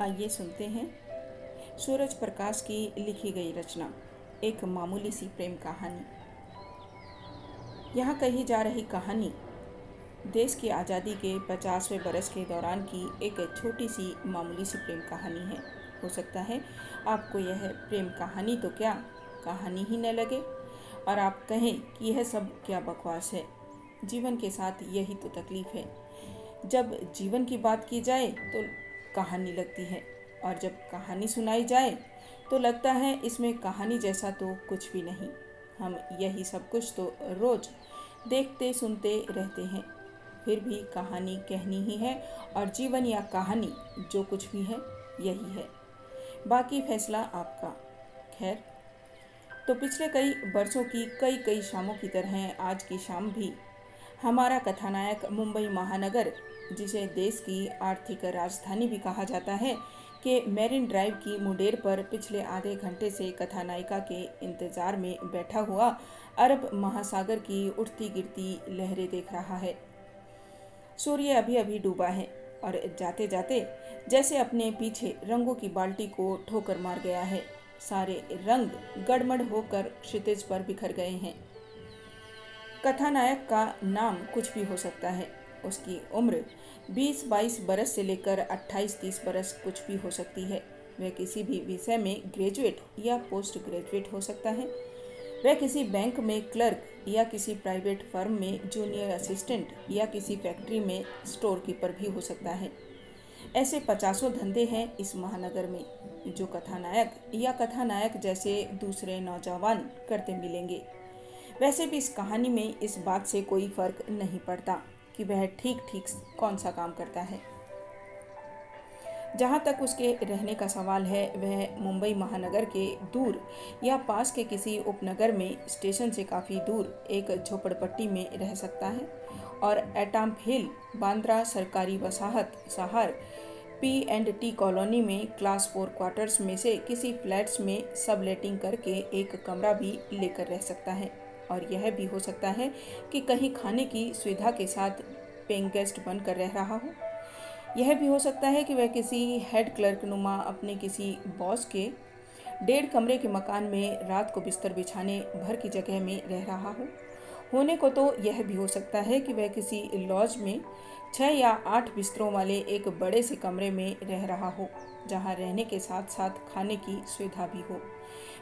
आइए सुनते हैं सूरज प्रकाश की लिखी गई रचना, एक मामूली सी प्रेम कहानी। यहाँ कही जा रही कहानी, देश की आज़ादी के पचासवें बरस के दौरान की एक छोटी सी मामूली सी प्रेम कहानी है। हो सकता है आपको यह प्रेम कहानी तो क्या कहानी ही न लगे, और आप कहें कि यह सब क्या बकवास है। जीवन के साथ यही तो तकलीफ़ है। जब जीवन की बात की जाए तो कहानी लगती है। और जब कहानी सुनाई जाए तो लगता है इसमें कहानी जैसा तो कुछ भी नहीं। हम यही सब कुछ तो रोज़ देखते, सुनते रहते हैं। फिर भी कहानी कहनी ही है, और जीवन या कहानी जो कुछ भी है, यही है। बाकी फैसला आपका। खैर तो पिछले कई वर्षों की, कई कई शामों की तरह आज की शाम भी हमारा कथानायक मुंबई महानगर जिसे देश की आर्थिक राजधानी भी कहा जाता है, कि मेरिन ड्राइव की मुंडेर पर पिछले आधे घंटे से कथानायिका के इंतज़ार में बैठा हुआ अरब महासागर की उठती गिरती लहरें देख रहा है। सूर्य अभी अभी डूबा है और जाते जाते जैसे अपने पीछे रंगों की बाल्टी को ठोकर मार गया है। सारे रंग गड़मड़ होकर क्षितिज पर बिखर गए हैं। कथानायक का नाम कुछ भी हो सकता है। उसकी उम्र 20-22 बरस से लेकर 28-30 बरस कुछ भी हो सकती है। वह किसी भी विषय में ग्रेजुएट या पोस्ट ग्रेजुएट हो सकता है। वह किसी बैंक में क्लर्क या किसी प्राइवेट फर्म में जूनियर असिस्टेंट या किसी फैक्ट्री में स्टोर कीपर भी हो सकता है। ऐसे पचासों धंधे हैं इस महानगर में, जो कथानायक या कथानायक जैसे दूसरे नौजवान करते मिलेंगे। वैसे भी इस कहानी में इस बात से कोई फ़र्क नहीं पड़ता। कि वह ठीक ठीक कौन सा काम करता है। जहाँ तक उसके रहने का सवाल है, वह मुंबई महानगर के दूर या पास के किसी उपनगर में स्टेशन से काफ़ी दूर एक झोपड़पट्टी में रह सकता है और एटाम हिल, बांद्रा सरकारी वसाहत, Sahar, P and T colony में क्लास फोर क्वार्टर्स में से किसी फ्लैट्स में सब लेटिंग करके एक कमरा भी लेकर रह सकता है। और यह भी हो सकता है कि कहीं खाने की सुविधा के साथ पेइंग गेस्ट बनकर रह रहा हो। यह भी हो सकता है कि वह किसी हेड क्लर्क नुमा अपने किसी बॉस के डेढ़ कमरे के मकान में रात को बिस्तर बिछाने भर की जगह में रह रहा हो। होने को तो यह भी हो सकता है कि वह किसी लॉज में छः या आठ बिस्तरों वाले एक बड़े से कमरे में रह रहा हो, जहाँ रहने के साथ साथ खाने की सुविधा भी हो।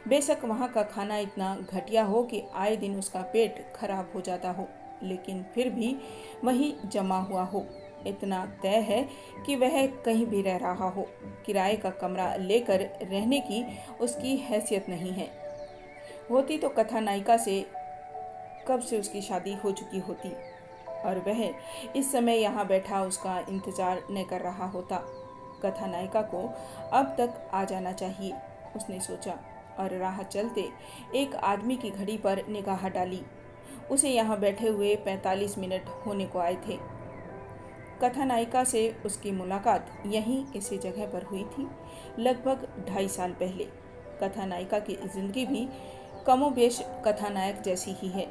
बेशक वहाँ का खाना इतना घटिया हो कि आए दिन उसका पेट खराब हो जाता हो, लेकिन फिर भी वहीं जमा हुआ हो। इतना तय है कि वह कहीं भी रह रहा हो। किराए का कमरा लेकर रहने की उसकी हैसियत नहीं है। होती तो कथा नायिका से कब से उसकी शादी हो चुकी होती, और वह इस समय यहाँ बैठा उसका इंतज़ार न कर रहा होता। कथा नायिका को अब तक आ जाना चाहिए, उसने सोचा। और राह चलते एक आदमी की घड़ी पर निगाह डाली। उसे यहाँ बैठे हुए 45 मिनट होने को आए थे। कथानायिका से उसकी मुलाकात यहीं इसी जगह पर हुई थी, लगभग ढाई साल पहले। कथानायिका की ज़िंदगी भी कमोबेश कथानायक जैसी ही है।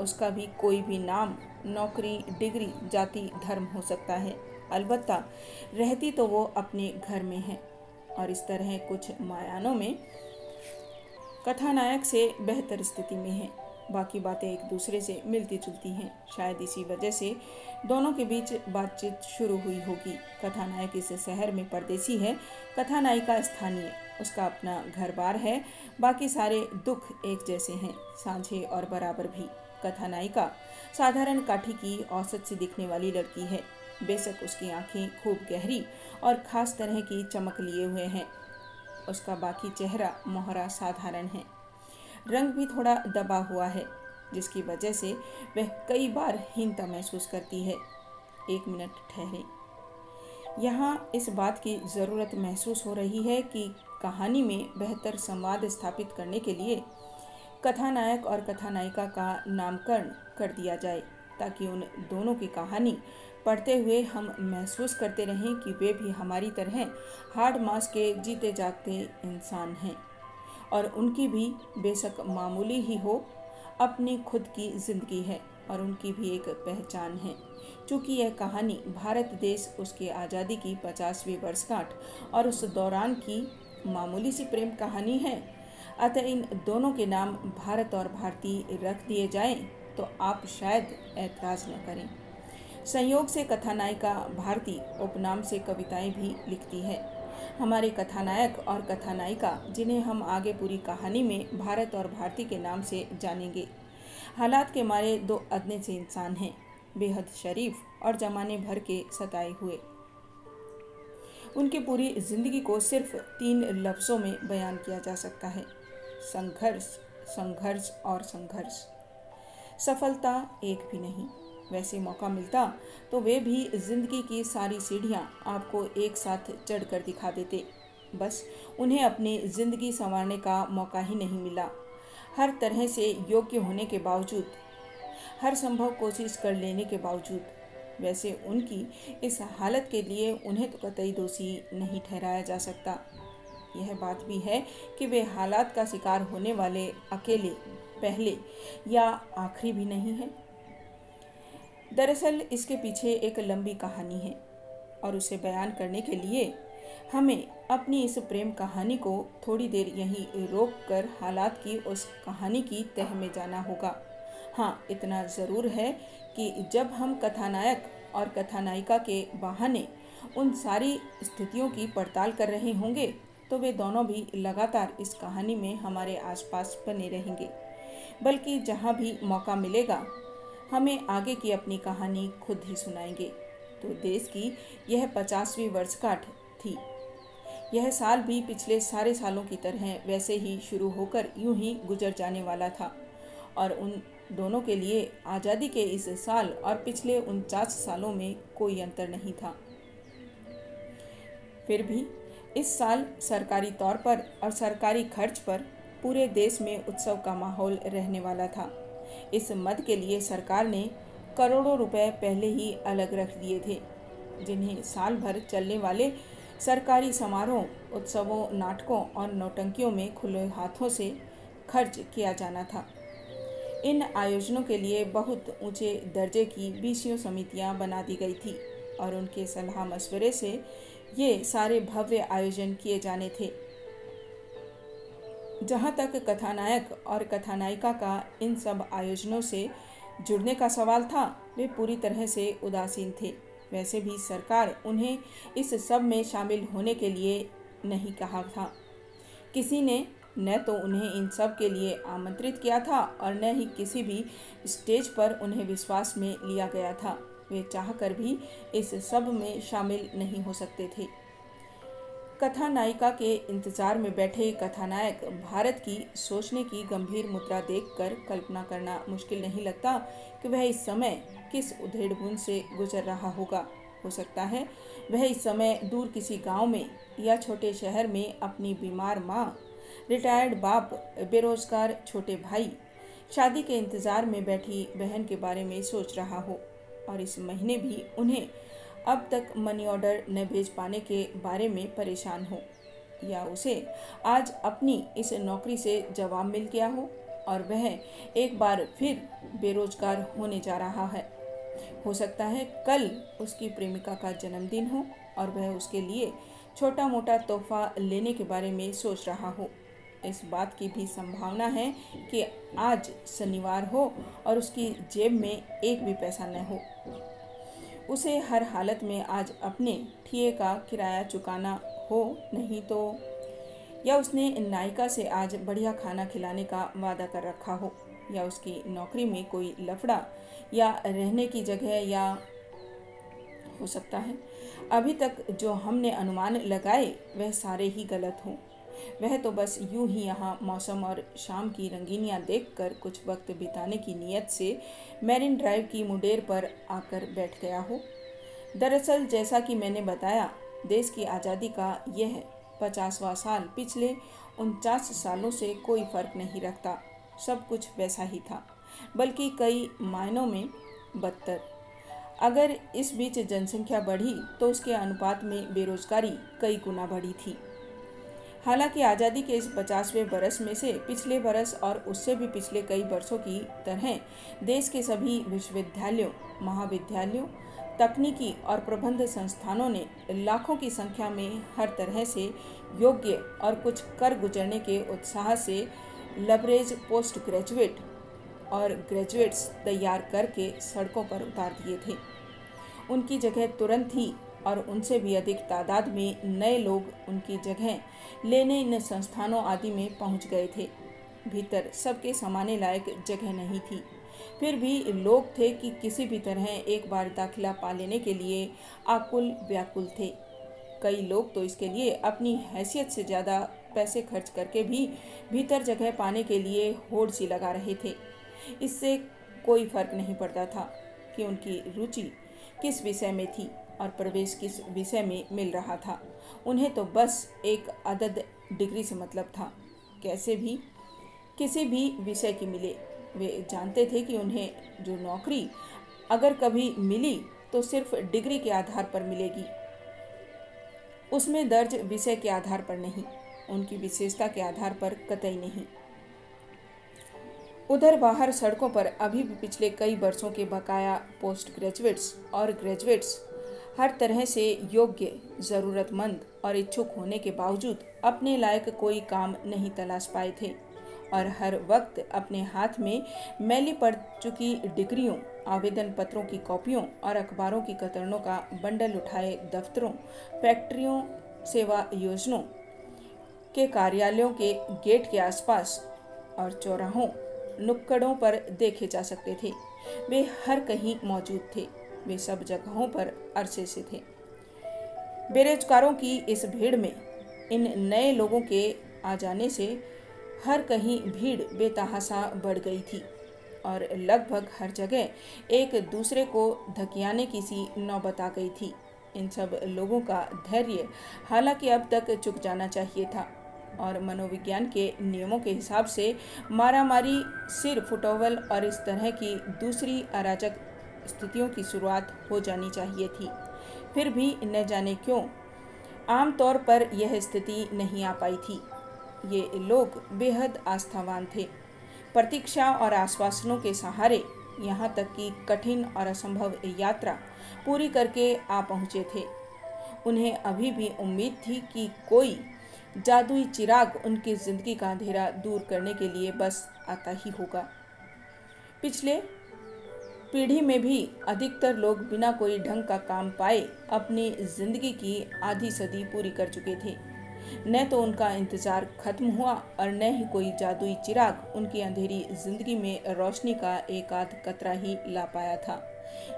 उसका भी कोई भी नाम, नौकरी, डिग्री, जाति, धर्म हो सकता है। अलबत्ता रहती तो वो अपने घर में है। और इस तरह कुछ मायानों में कथानायक से बेहतर स्थिति में है। बाकी बातें एक दूसरे से मिलती जुलती हैं। शायद इसी वजह से दोनों के बीच बातचीत शुरू हुई होगी। कथानायक इस शहर में परदेसी है। कथानायिका स्थानीय, उसका अपना घर बार है। बाकी सारे दुख एक जैसे हैं, सांझे और बराबर भी। कथानायिका, साधारण काठी की औसत से दिखने वाली लड़की है। बेशक उसकी आँखें खूब गहरी और ख़ास तरह की चमक लिए हुए हैं। उसका बाकी चेहरा मोहरा साधारण है। रंग भी थोड़ा दबा हुआ है, जिसकी वजह से वह कई बार हीनता महसूस करती है। एक मिनट ठहरे। यहाँ इस बात की ज़रूरत महसूस हो रही है कि कहानी में बेहतर संवाद स्थापित करने के लिए कथानायक और कथानायिका का नामकरण कर दिया जाए, ताकि उन दोनों की कहानी पढ़ते हुए हम महसूस करते रहें कि वे भी हमारी तरह हार्ड मास के जीते जागते इंसान हैं और उनकी भी बेशक मामूली ही हो, अपनी खुद की ज़िंदगी है और उनकी भी एक पहचान है। चूँकि यह कहानी भारत देश उसके आज़ादी की पचासवीं वर्षगांठ और उस दौरान की मामूली सी प्रेम कहानी है, अतः इन दोनों के नाम भारत और भारती रख दिए जाएँ तो आप शायद ऐतराज़ न करें। संयोग से कथानायिका भारती उपनाम से कविताएँ भी लिखती है। हमारे कथानायक और कथानायिका, जिन्हें हम आगे पूरी कहानी में भारत और भारती के नाम से जानेंगे, हालात के मारे दो अदने से इंसान हैं, बेहद शरीफ और जमाने भर के सताए हुए। उनकी पूरी ज़िंदगी को सिर्फ़ तीन लफ्ज़ों में बयान किया जा सकता है, संघर्ष संघर्ष और संघर्ष। सफलता एक भी नहीं वैसे मौका मिलता तो वे भी ज़िंदगी की सारी सीढ़ियाँ आपको एक साथ चढ़ कर दिखा देते। बस, उन्हें अपनी ज़िंदगी संवारने का मौका ही नहीं मिला। हर तरह से योग्य होने के बावजूद, हर संभव कोशिश कर लेने के बावजूद, वैसे उनकी इस हालत के लिए उन्हें तो कतई दोषी नहीं ठहराया जा सकता। यह बात भी है कि वे हालात का शिकार होने वाले अकेले, पहले या आखिरी भी नहीं है। दरअसल इसके पीछे एक लंबी कहानी है और उसे बयान करने के लिए हमें अपनी इस प्रेम कहानी को थोड़ी देर यहीं रोक कर हालात की उस कहानी की तह में जाना होगा। हाँ इतना ज़रूर है कि जब हम कथानायक और कथानायिका के बहाने उन सारी स्थितियों की पड़ताल कर रहे होंगे तो वे दोनों भी लगातार इस कहानी में हमारे आसपास बने रहेंगे। बल्कि जहाँ भी मौका मिलेगा हमें आगे की अपनी कहानी खुद ही सुनाएँगे। तो देश की यह पचासवीं वर्षगांठ थी। यह साल भी पिछले सारे सालों की तरह वैसे ही शुरू होकर यूँ ही गुजर जाने वाला था। और उन दोनों के लिए आज़ादी के इस साल और पिछले उनचास सालों में कोई अंतर नहीं था। फिर भी इस साल सरकारी तौर पर और सरकारी खर्च पर पूरे देश में उत्सव का माहौल रहने वाला था। इस मद के लिए सरकार ने करोड़ों रुपए पहले ही अलग रख दिए थे, जिन्हें साल भर चलने वाले सरकारी समारोह, उत्सवों, नाटकों और नौटंकियों में खुले हाथों से खर्च किया जाना था। इन आयोजनों के लिए बहुत ऊँचे दर्जे की बीसियों समितियाँ बना दी गई थी और उनके सलाह मशवरे से ये सारे भव्य आयोजन किए जाने थे। जहाँ तक कथानायक और कथानायिका का इन सब आयोजनों से जुड़ने का सवाल था, वे पूरी तरह से उदासीन थे। वैसे भी सरकार उन्हें इस सब में शामिल होने के लिए नहीं कहा था। किसी ने न तो उन्हें इन सब के लिए आमंत्रित किया था और न ही किसी भी स्टेज पर उन्हें विश्वास में लिया गया था। वे चाहकर भी इस सब में शामिल नहीं हो सकते थे। कथा नायिका के इंतज़ार में बैठे कथानायक, भारत की सोचने की गंभीर मुद्रा देखकर कल्पना करना मुश्किल नहीं लगता कि वह इस समय किस उधेड़ बुन से गुजर रहा होगा। हो सकता है वह इस समय दूर किसी गाँव में या छोटे शहर में अपनी बीमार माँ, रिटायर्ड बाप, बेरोजगार छोटे भाई, शादी के इंतज़ार में बैठी बहन के बारे में सोच रहा हो और इस महीने भी उन्हें अब तक मनी ऑर्डर न भेज पाने के बारे में परेशान हो। या उसे आज अपनी इस नौकरी से जवाब मिल गया हो और वह एक बार फिर बेरोजगार होने जा रहा है। हो सकता है कल उसकी प्रेमिका का जन्मदिन हो और वह उसके लिए छोटा मोटा तोहफा लेने के बारे में सोच रहा हो। इस बात की भी संभावना है कि आज शनिवार हो और उसकी जेब में एक भी पैसा न हो। उसे हर हालत में आज अपने ठिए का किराया चुकाना हो नहीं तो या उसने नायिका से आज बढ़िया खाना खिलाने का वादा कर रखा हो, या उसकी नौकरी में कोई लफड़ा या रहने की जगह या हो सकता है। अभी तक जो हमने अनुमान लगाए, वह सारे ही गलत हों। वह तो बस यूँ ही यहाँ मौसम और शाम की रंगीनियाँ देखकर कुछ वक्त बिताने की नीयत से मैरिन ड्राइव की मुडेर पर आकर बैठ गया हो। दरअसल जैसा कि मैंने बताया, देश की आज़ादी का यह पचासवा साल पिछले उनचास सालों से कोई फ़र्क नहीं रखता, सब कुछ वैसा ही था, बल्कि कई मायनों में बदतर। अगर इस बीच जनसंख्या बढ़ी तो उसके अनुपात में बेरोजगारी कई गुना बढ़ी थी। हालाँकि आज़ादी के इस पचासवें बरस में से पिछले बरस और उससे भी पिछले कई वर्षों की तरह देश के सभी विश्वविद्यालयों, महाविद्यालयों, तकनीकी और प्रबंध संस्थानों ने लाखों की संख्या में हर तरह से योग्य और कुछ कर गुजरने के उत्साह से लबरेज पोस्ट ग्रेजुएट और ग्रेजुएट्स तैयार करके सड़कों पर उतार दिए थे। उनकी जगह तुरंत ही और उनसे भी अधिक तादाद में नए लोग उनकी जगह लेने इन संस्थानों आदि में पहुँच गए थे। भीतर सबके समाने लायक जगह नहीं थी। फिर भी लोग थे कि किसी भी तरह एक बार दाखिला पा लेने के लिए आकुल व्याकुल थे। कई लोग तो इसके लिए अपनी हैसियत से ज़्यादा पैसे खर्च करके भी भीतर जगह पाने के लिए होड़ सी लगा रहे थे। इससे कोई फ़र्क नहीं पड़ता था कि उनकी रुचि किस विषय में थी। और प्रवेश किस विषय में मिल रहा था। उन्हें तो बस एक अदद डिग्री से मतलब था। कैसे भी, किसी भी विषय की मिले। वे जानते थे कि उन्हें जो नौकरी अगर कभी मिली तो सिर्फ़ डिग्री के आधार पर मिलेगी। उसमें दर्ज विषय के आधार पर नहीं, उनकी विशेषता के आधार पर कतई नहीं। उधर बाहर सड़कों पर अभी भी पिछले कई वर्षों के बकाया पोस्ट ग्रेजुएट्स और ग्रेजुएट्स हर तरह से योग्य, ज़रूरतमंद और इच्छुक होने के बावजूद अपने लायक कोई काम नहीं तलाश पाए थे और हर वक्त अपने हाथ में मैली पड़ चुकी डिग्रियों, आवेदन पत्रों की कॉपियों और अखबारों की कतरनों का बंडल उठाए दफ्तरों, फैक्ट्रियों, सेवा योजनों के कार्यालयों के गेट के आसपास और चौराहों, नुक्कड़ों पर देखे जा सकते थे। वे हर कहीं मौजूद थे। वे सब जगहों पर अरसे से थे। बेरोजगारों की इस भीड़ में, इन नए लोगों के आ जाने से हर कहीं भीड़ बेतहासा बढ़ गई थी और लगभग हर जगह एक दूसरे को धकियाने की सी नौबत आ गई थी। इन सब लोगों का धैर्य हालाँकि अब तक चुक जाना चाहिए था और मनोविज्ञान के नियमों के हिसाब से मारामारी सिर फुटोवल और इस तरह की दूसरी अराजक स्थितियों की शुरुआत हो जानी चाहिए थी। फिर भी न जाने क्यों आमतौर पर यह स्थिति नहीं आ पाई थी। ये लोग बेहद आस्थावान थे। प्रतीक्षा और आश्वासनों के सहारे यहाँ तक कि कठिन और असंभव यात्रा पूरी करके आ पहुँचे थे। उन्हें अभी भी उम्मीद थी कि कोई जादुई चिराग उनकी ज़िंदगी का अंधेरा दूर करने के लिए बस आता ही होगा। पिछले पीढ़ी में भी अधिकतर लोग बिना कोई ढंग का काम पाए अपनी ज़िंदगी की आधी सदी पूरी कर चुके थे। न तो उनका इंतज़ार खत्म हुआ और न ही कोई जादुई चिराग उनकी अंधेरी ज़िंदगी में रोशनी का एक आध कतरा ही ला पाया था।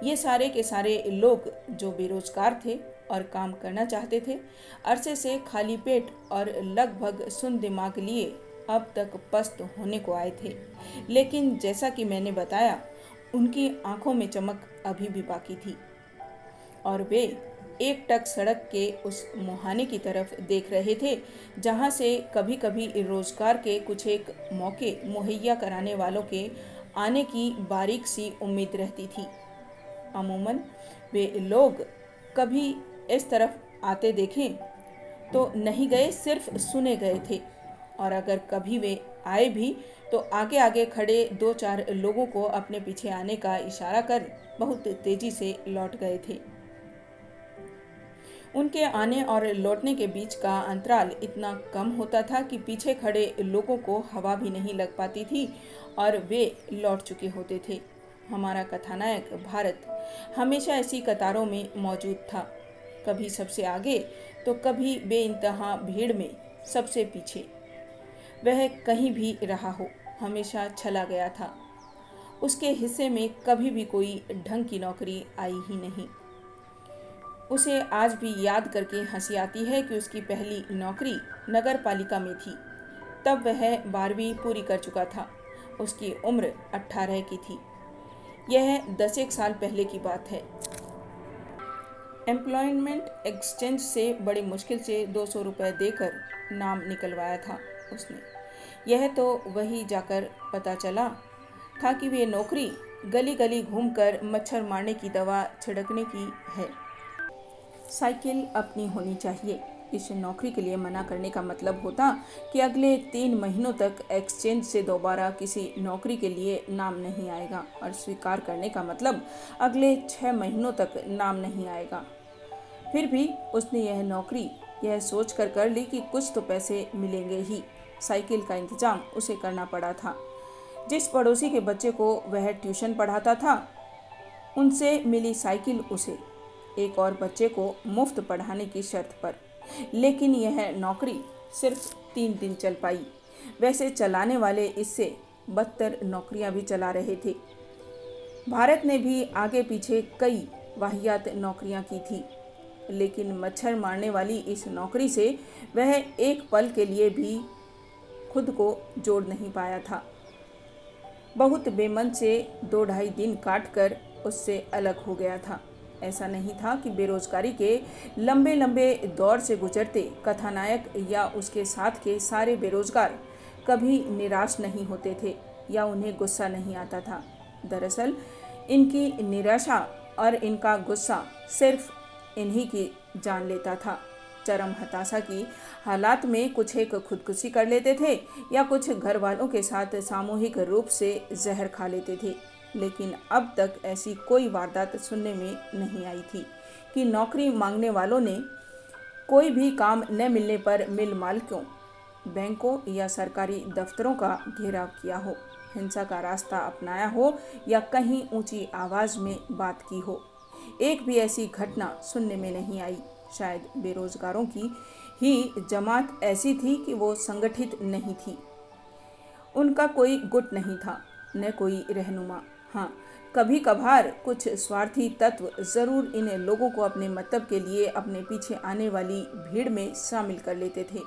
ये सारे के सारे लोग जो बेरोजगार थे और काम करना चाहते थे, अरसे से खाली पेट और लगभग सुन दिमाग लिए अब तक पस्त होने को आए थे। लेकिन जैसा कि मैंने बताया उनकी आँखों में चमक अभी भी बाकी थी। और वे एक टक सड़क के उस मुहाने की तरफ़ देख रहे थे, जहाँ से कभी कभी रोज़गार के कुछ एक मौके मुहैया कराने वालों के आने की बारीक सी उम्मीद रहती थी। अमूमन वे लोग कभी इस तरफ़ आते देखें तो नहीं गए, सिर्फ़ सुने गए थे। और अगर कभी वे आए भी तो आगे आगे खड़े दो चार लोगों को अपने पीछे आने का इशारा कर बहुत तेज़ी से लौट गए थे। उनके आने और लौटने के बीच का अंतराल इतना कम होता था कि पीछे खड़े लोगों को हवा भी नहीं लग पाती थी और वे लौट चुके होते थे। हमारा कथानायक भारत हमेशा ऐसी कतारों में मौजूद था। कभी सबसे आगे तो कभी बेइंतहा भीड़ में सबसे पीछे। वह कहीं भी रहा हो। हमेशा चला गया था। उसके हिस्से में कभी भी कोई ढंग की नौकरी आई ही नहीं। उसे आज भी याद करके हँसी आती है कि उसकी पहली नौकरी नगर पालिका में थी। तब वह बारहवीं पूरी कर चुका था। उसकी उम्र अट्ठारह की थी। यह दस एक साल पहले की बात है। एम्प्लॉयमेंट एक्सचेंज से बड़ी मुश्किल से दो सौ रुपये देकर नाम निकलवाया था उसने। यह तो वही जाकर पता चला था कि वे नौकरी गली गली घूमकर मच्छर मारने की दवा छिड़कने की है। साइकिल अपनी होनी चाहिए। इस नौकरी के लिए मना करने का मतलब होता कि अगले तीन महीनों तक एक्सचेंज से दोबारा किसी नौकरी के लिए नाम नहीं आएगा और स्वीकार करने का मतलब अगले छः महीनों तक नाम नहीं आएगा। फिर भी उसने यह नौकरी, यह सोच कर कर ली कि कुछ तो पैसे मिलेंगे ही। साइकिल का इंतज़ाम उसे करना पड़ा था। जिस पड़ोसी के बच्चे को वह ट्यूशन पढ़ाता था, उनसे मिली साइकिल उसे। एक और बच्चे को मुफ़्त पढ़ाने की शर्त पर। लेकिन यह नौकरी सिर्फ़ तीन दिन चल पाई। वैसे चलाने वाले इससे बदतर नौकरियाँ भी चला रहे थे। भारत ने भी आगे पीछे कई वाहियात नौकरियाँ की थी। लेकिन मच्छर मारने वाली इस नौकरी से वह एक पल के लिए भी खुद को जोड़ नहीं पाया था। बहुत बेमन से दो ढाई दिन काट कर उससे अलग हो गया था। ऐसा नहीं था कि बेरोजगारी के लंबे लंबे दौर से गुजरते कथानायक या उसके साथ के सारे बेरोजगार कभी निराश नहीं होते थे या उन्हें गुस्सा नहीं आता था। दरअसल, इनकी निराशा और इनका गुस्सा सिर्फ़ इन्हीं की जान लेता था। चरम हताशा की हालात में कुछ एक खुदकुशी कर लेते थे या कुछ घर वालों के साथ सामूहिक रूप से जहर खा लेते थे। लेकिन अब तक ऐसी कोई वारदात सुनने में नहीं आई थी कि नौकरी मांगने वालों ने कोई भी काम न मिलने पर मिल मालिकों बैंकों या सरकारी दफ्तरों का घेराव किया हो, हिंसा का रास्ता अपनाया हो या कहीं ऊँची आवाज़ में बात की हो। एक भी ऐसी घटना सुनने में नहीं आई। शायद बेरोजगारों की ही जमात ऐसी थी कि वो संगठित नहीं थी। उनका कोई गुट नहीं था, न कोई रहनुमा। हाँ कभी कभार कुछ स्वार्थी तत्व ज़रूर इन लोगों को अपने मतलब के लिए अपने पीछे आने वाली भीड़ में शामिल कर लेते थे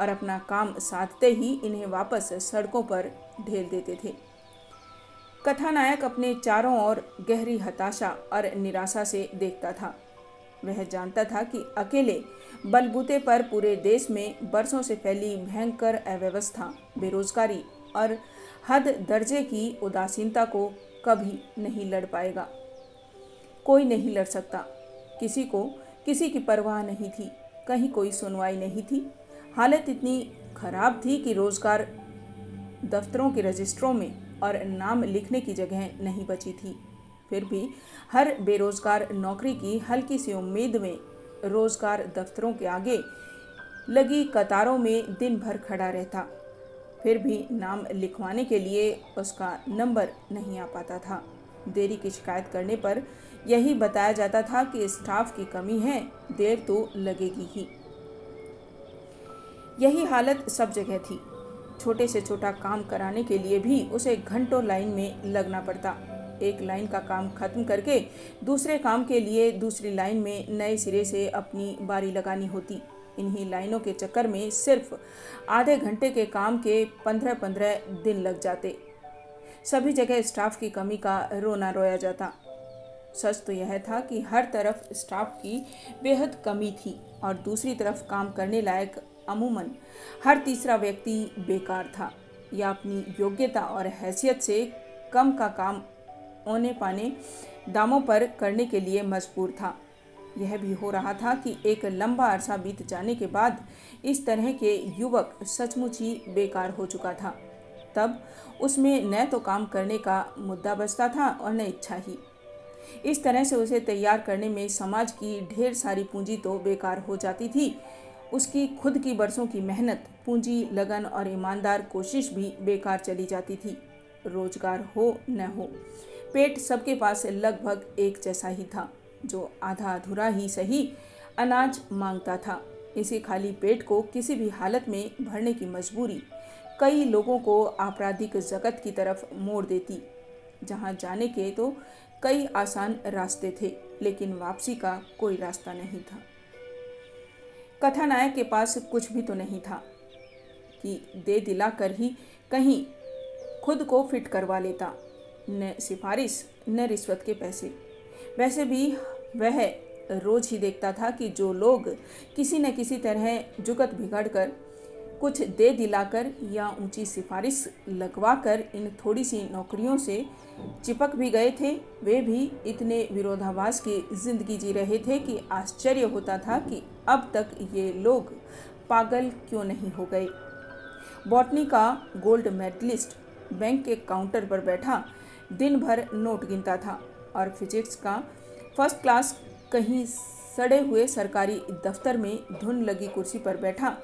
और अपना काम साधते ही इन्हें वापस सड़कों पर ढेल देते थे। कथानायक अपने चारों ओर गहरी हताशा और निराशा से देखता था। वह जानता था कि अकेले बलबूते पर पूरे देश में बरसों से फैली भयंकर अव्यवस्था, बेरोजगारी और हद दर्जे की उदासीनता को कभी नहीं लड़ पाएगा। कोई नहीं लड़ सकता। किसी को किसी की परवाह नहीं थी। कहीं कोई सुनवाई नहीं थी। हालत इतनी खराब थी कि रोज़गार दफ्तरों के रजिस्ट्रों में और नाम लिखने की जगह नहीं बची थी। फिर भी हर बेरोजगार नौकरी की हल्की सी उम्मीद में रोज़गार दफ्तरों के आगे लगी कतारों में दिन भर खड़ा रहता। फिर भी नाम लिखवाने के लिए उसका नंबर नहीं आ पाता था। देरी की शिकायत करने पर यही बताया जाता था कि स्टाफ की कमी है, देर तो लगेगी ही। यही हालत सब जगह थी। छोटे से छोटा काम कराने के लिए भी उसे घंटों लाइन में लगना पड़ता। एक लाइन का काम खत्म करके दूसरे काम के लिए दूसरी लाइन में नए सिरे से अपनी बारी लगानी होती। इन्हीं लाइनों के चक्कर में सिर्फ़ आधे घंटे के काम के पंद्रह पंद्रह दिन लग जाते। सभी जगह स्टाफ की कमी का रोना रोया जाता। सच तो यह था कि हर तरफ़ स्टाफ की बेहद कमी थी और दूसरी तरफ़ काम करने लायक अमूमन हर तीसरा व्यक्ति बेकार था। या अपनी योग्यता और हैसियत से कम का काम औने पाने दामों पर करने के लिए मजबूर था। यह भी हो रहा था कि एक लंबा अरसा बीत जाने के बाद इस तरह के युवक सचमुच ही बेकार हो चुका था। तब उसमें न तो काम करने का मुद्दा बचता था और न इच्छा ही। इस तरह से उसे तैयार करने में समाज की ढेर सारी पूंजी तो बेकार हो जाती थी। उसकी खुद की बरसों की मेहनत, पूंजी, लगन और ईमानदार कोशिश भी बेकार चली जाती थी। रोज़गार हो न हो पेट सबके पास लगभग एक जैसा ही था, जो आधा अधूरा ही सही अनाज माँगता था। इसी खाली पेट को किसी भी हालत में भरने की मजबूरी कई लोगों को आपराधिक जगत की तरफ़ मोड़ देती। जहाँ जाने के तो कई आसान रास्ते थे, लेकिन वापसी का कोई रास्ता नहीं था। कथानायक के पास कुछ भी तो नहीं था, कि दे दिला कर ही कहीं खुद को फिट करवा लेता। न, सिफारिश, न रिश्वत के पैसे। वैसे भी वह रोज ही देखता था कि जो लोग किसी न किसी तरह जुगत बिगड़ कर कुछ दे दिलाकर या ऊँची सिफारिश लगवा कर इन थोड़ी सी नौकरियों से चिपक भी गए थे, वे भी इतने विरोधाभास की ज़िंदगी जी रहे थे कि आश्चर्य होता था कि अब तक ये लोग पागल क्यों नहीं हो गए। बॉटनी का गोल्ड मेडलिस्ट बैंक के काउंटर पर बैठा दिन भर नोट गिनता था और फिजिक्स का फ़र्स्ट क्लास कहीं सड़े हुए सरकारी दफ्तर में धुन लगी कुर्सी पर बैठा।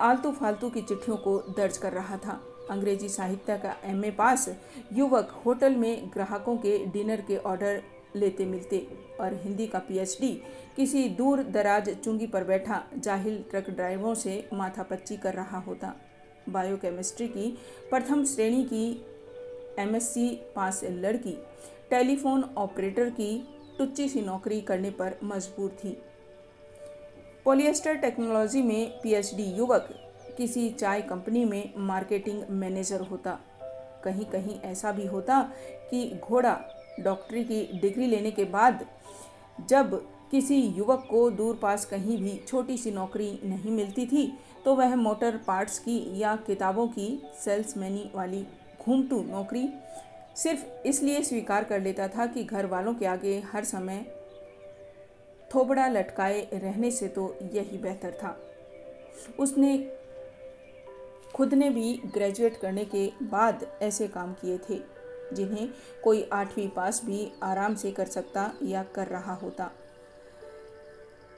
आलतू फालतू की चिट्ठियों को दर्ज कर रहा था। अंग्रेज़ी साहित्य का एमए पास युवक होटल में ग्राहकों के डिनर के ऑर्डर लेते मिलते और हिंदी का पीएचडी किसी दूर दराज चुंगी पर बैठा, जाहिल ट्रक ड्राइवरों से माथापच्ची कर रहा होता। बायोकेमिस्ट्री की प्रथम श्रेणी की एमएससी पास लड़की टेलीफोन ऑपरेटर की टुच्ची सी नौकरी करने पर मजबूर थी। पॉलिएस्टर टेक्नोलॉजी में पीएचडी युवक किसी चाय कंपनी में मार्केटिंग मैनेजर होता। कहीं कहीं ऐसा भी होता कि घोड़ा डॉक्टरी की डिग्री लेने के बाद जब किसी युवक को दूर पास कहीं भी छोटी सी नौकरी नहीं मिलती थी तो वह मोटर पार्ट्स की या किताबों की सेल्समैनी वाली घूमटू नौकरी सिर्फ़ इसलिए स्वीकार कर लेता था कि घर वालों के आगे हर समय थोबड़ा लटकाए रहने से तो यही बेहतर था। उसने खुद ने भी ग्रेजुएट करने के बाद ऐसे काम किए थे, जिन्हें कोई आठवीं पास भी आराम से कर सकता या कर रहा होता।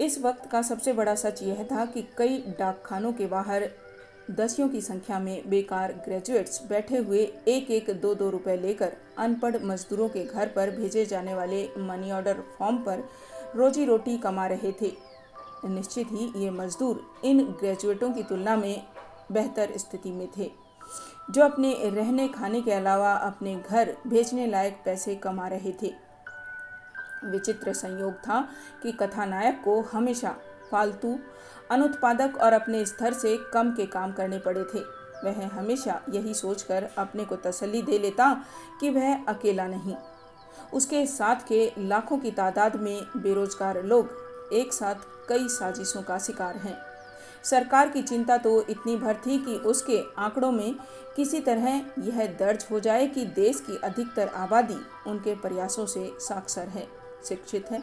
इस वक्त का सबसे बड़ा सच यह था कि कई डाकखानों के बाहर दसियों की संख्या में बेकार ग्रेजुएट्स बैठे हुए एक एक दो दो रुपए लेकर अनपढ़ मजदूरों के घर पर भेजे जाने वाले मनी ऑर्डर फॉर्म पर रोजी रोटी कमा रहे थे। निश्चित ही ये मजदूर इन ग्रेजुएटों की तुलना में बेहतर स्थिति में थे। जो अपने रहने खाने के अलावा अपने घर भेजने लायक पैसे कमा रहे थे। विचित्र संयोग था कि कथानायक को हमेशा फालतू अनुत्पादक और अपने स्तर से कम के काम करने पड़े थे। वह हमेशा यही सोचकर अपने को तसल्ली दे लेता कि वह अकेला नहीं। उसके साथ के लाखों की तादाद में बेरोजगार लोग एक साथ कई साजिशों का शिकार हैं। सरकार की चिंता तो इतनी भर थी कि उसके आंकड़ों में किसी तरह यह दर्ज हो जाए कि देश की अधिकतर आबादी उनके प्रयासों से साक्षर है, शिक्षित है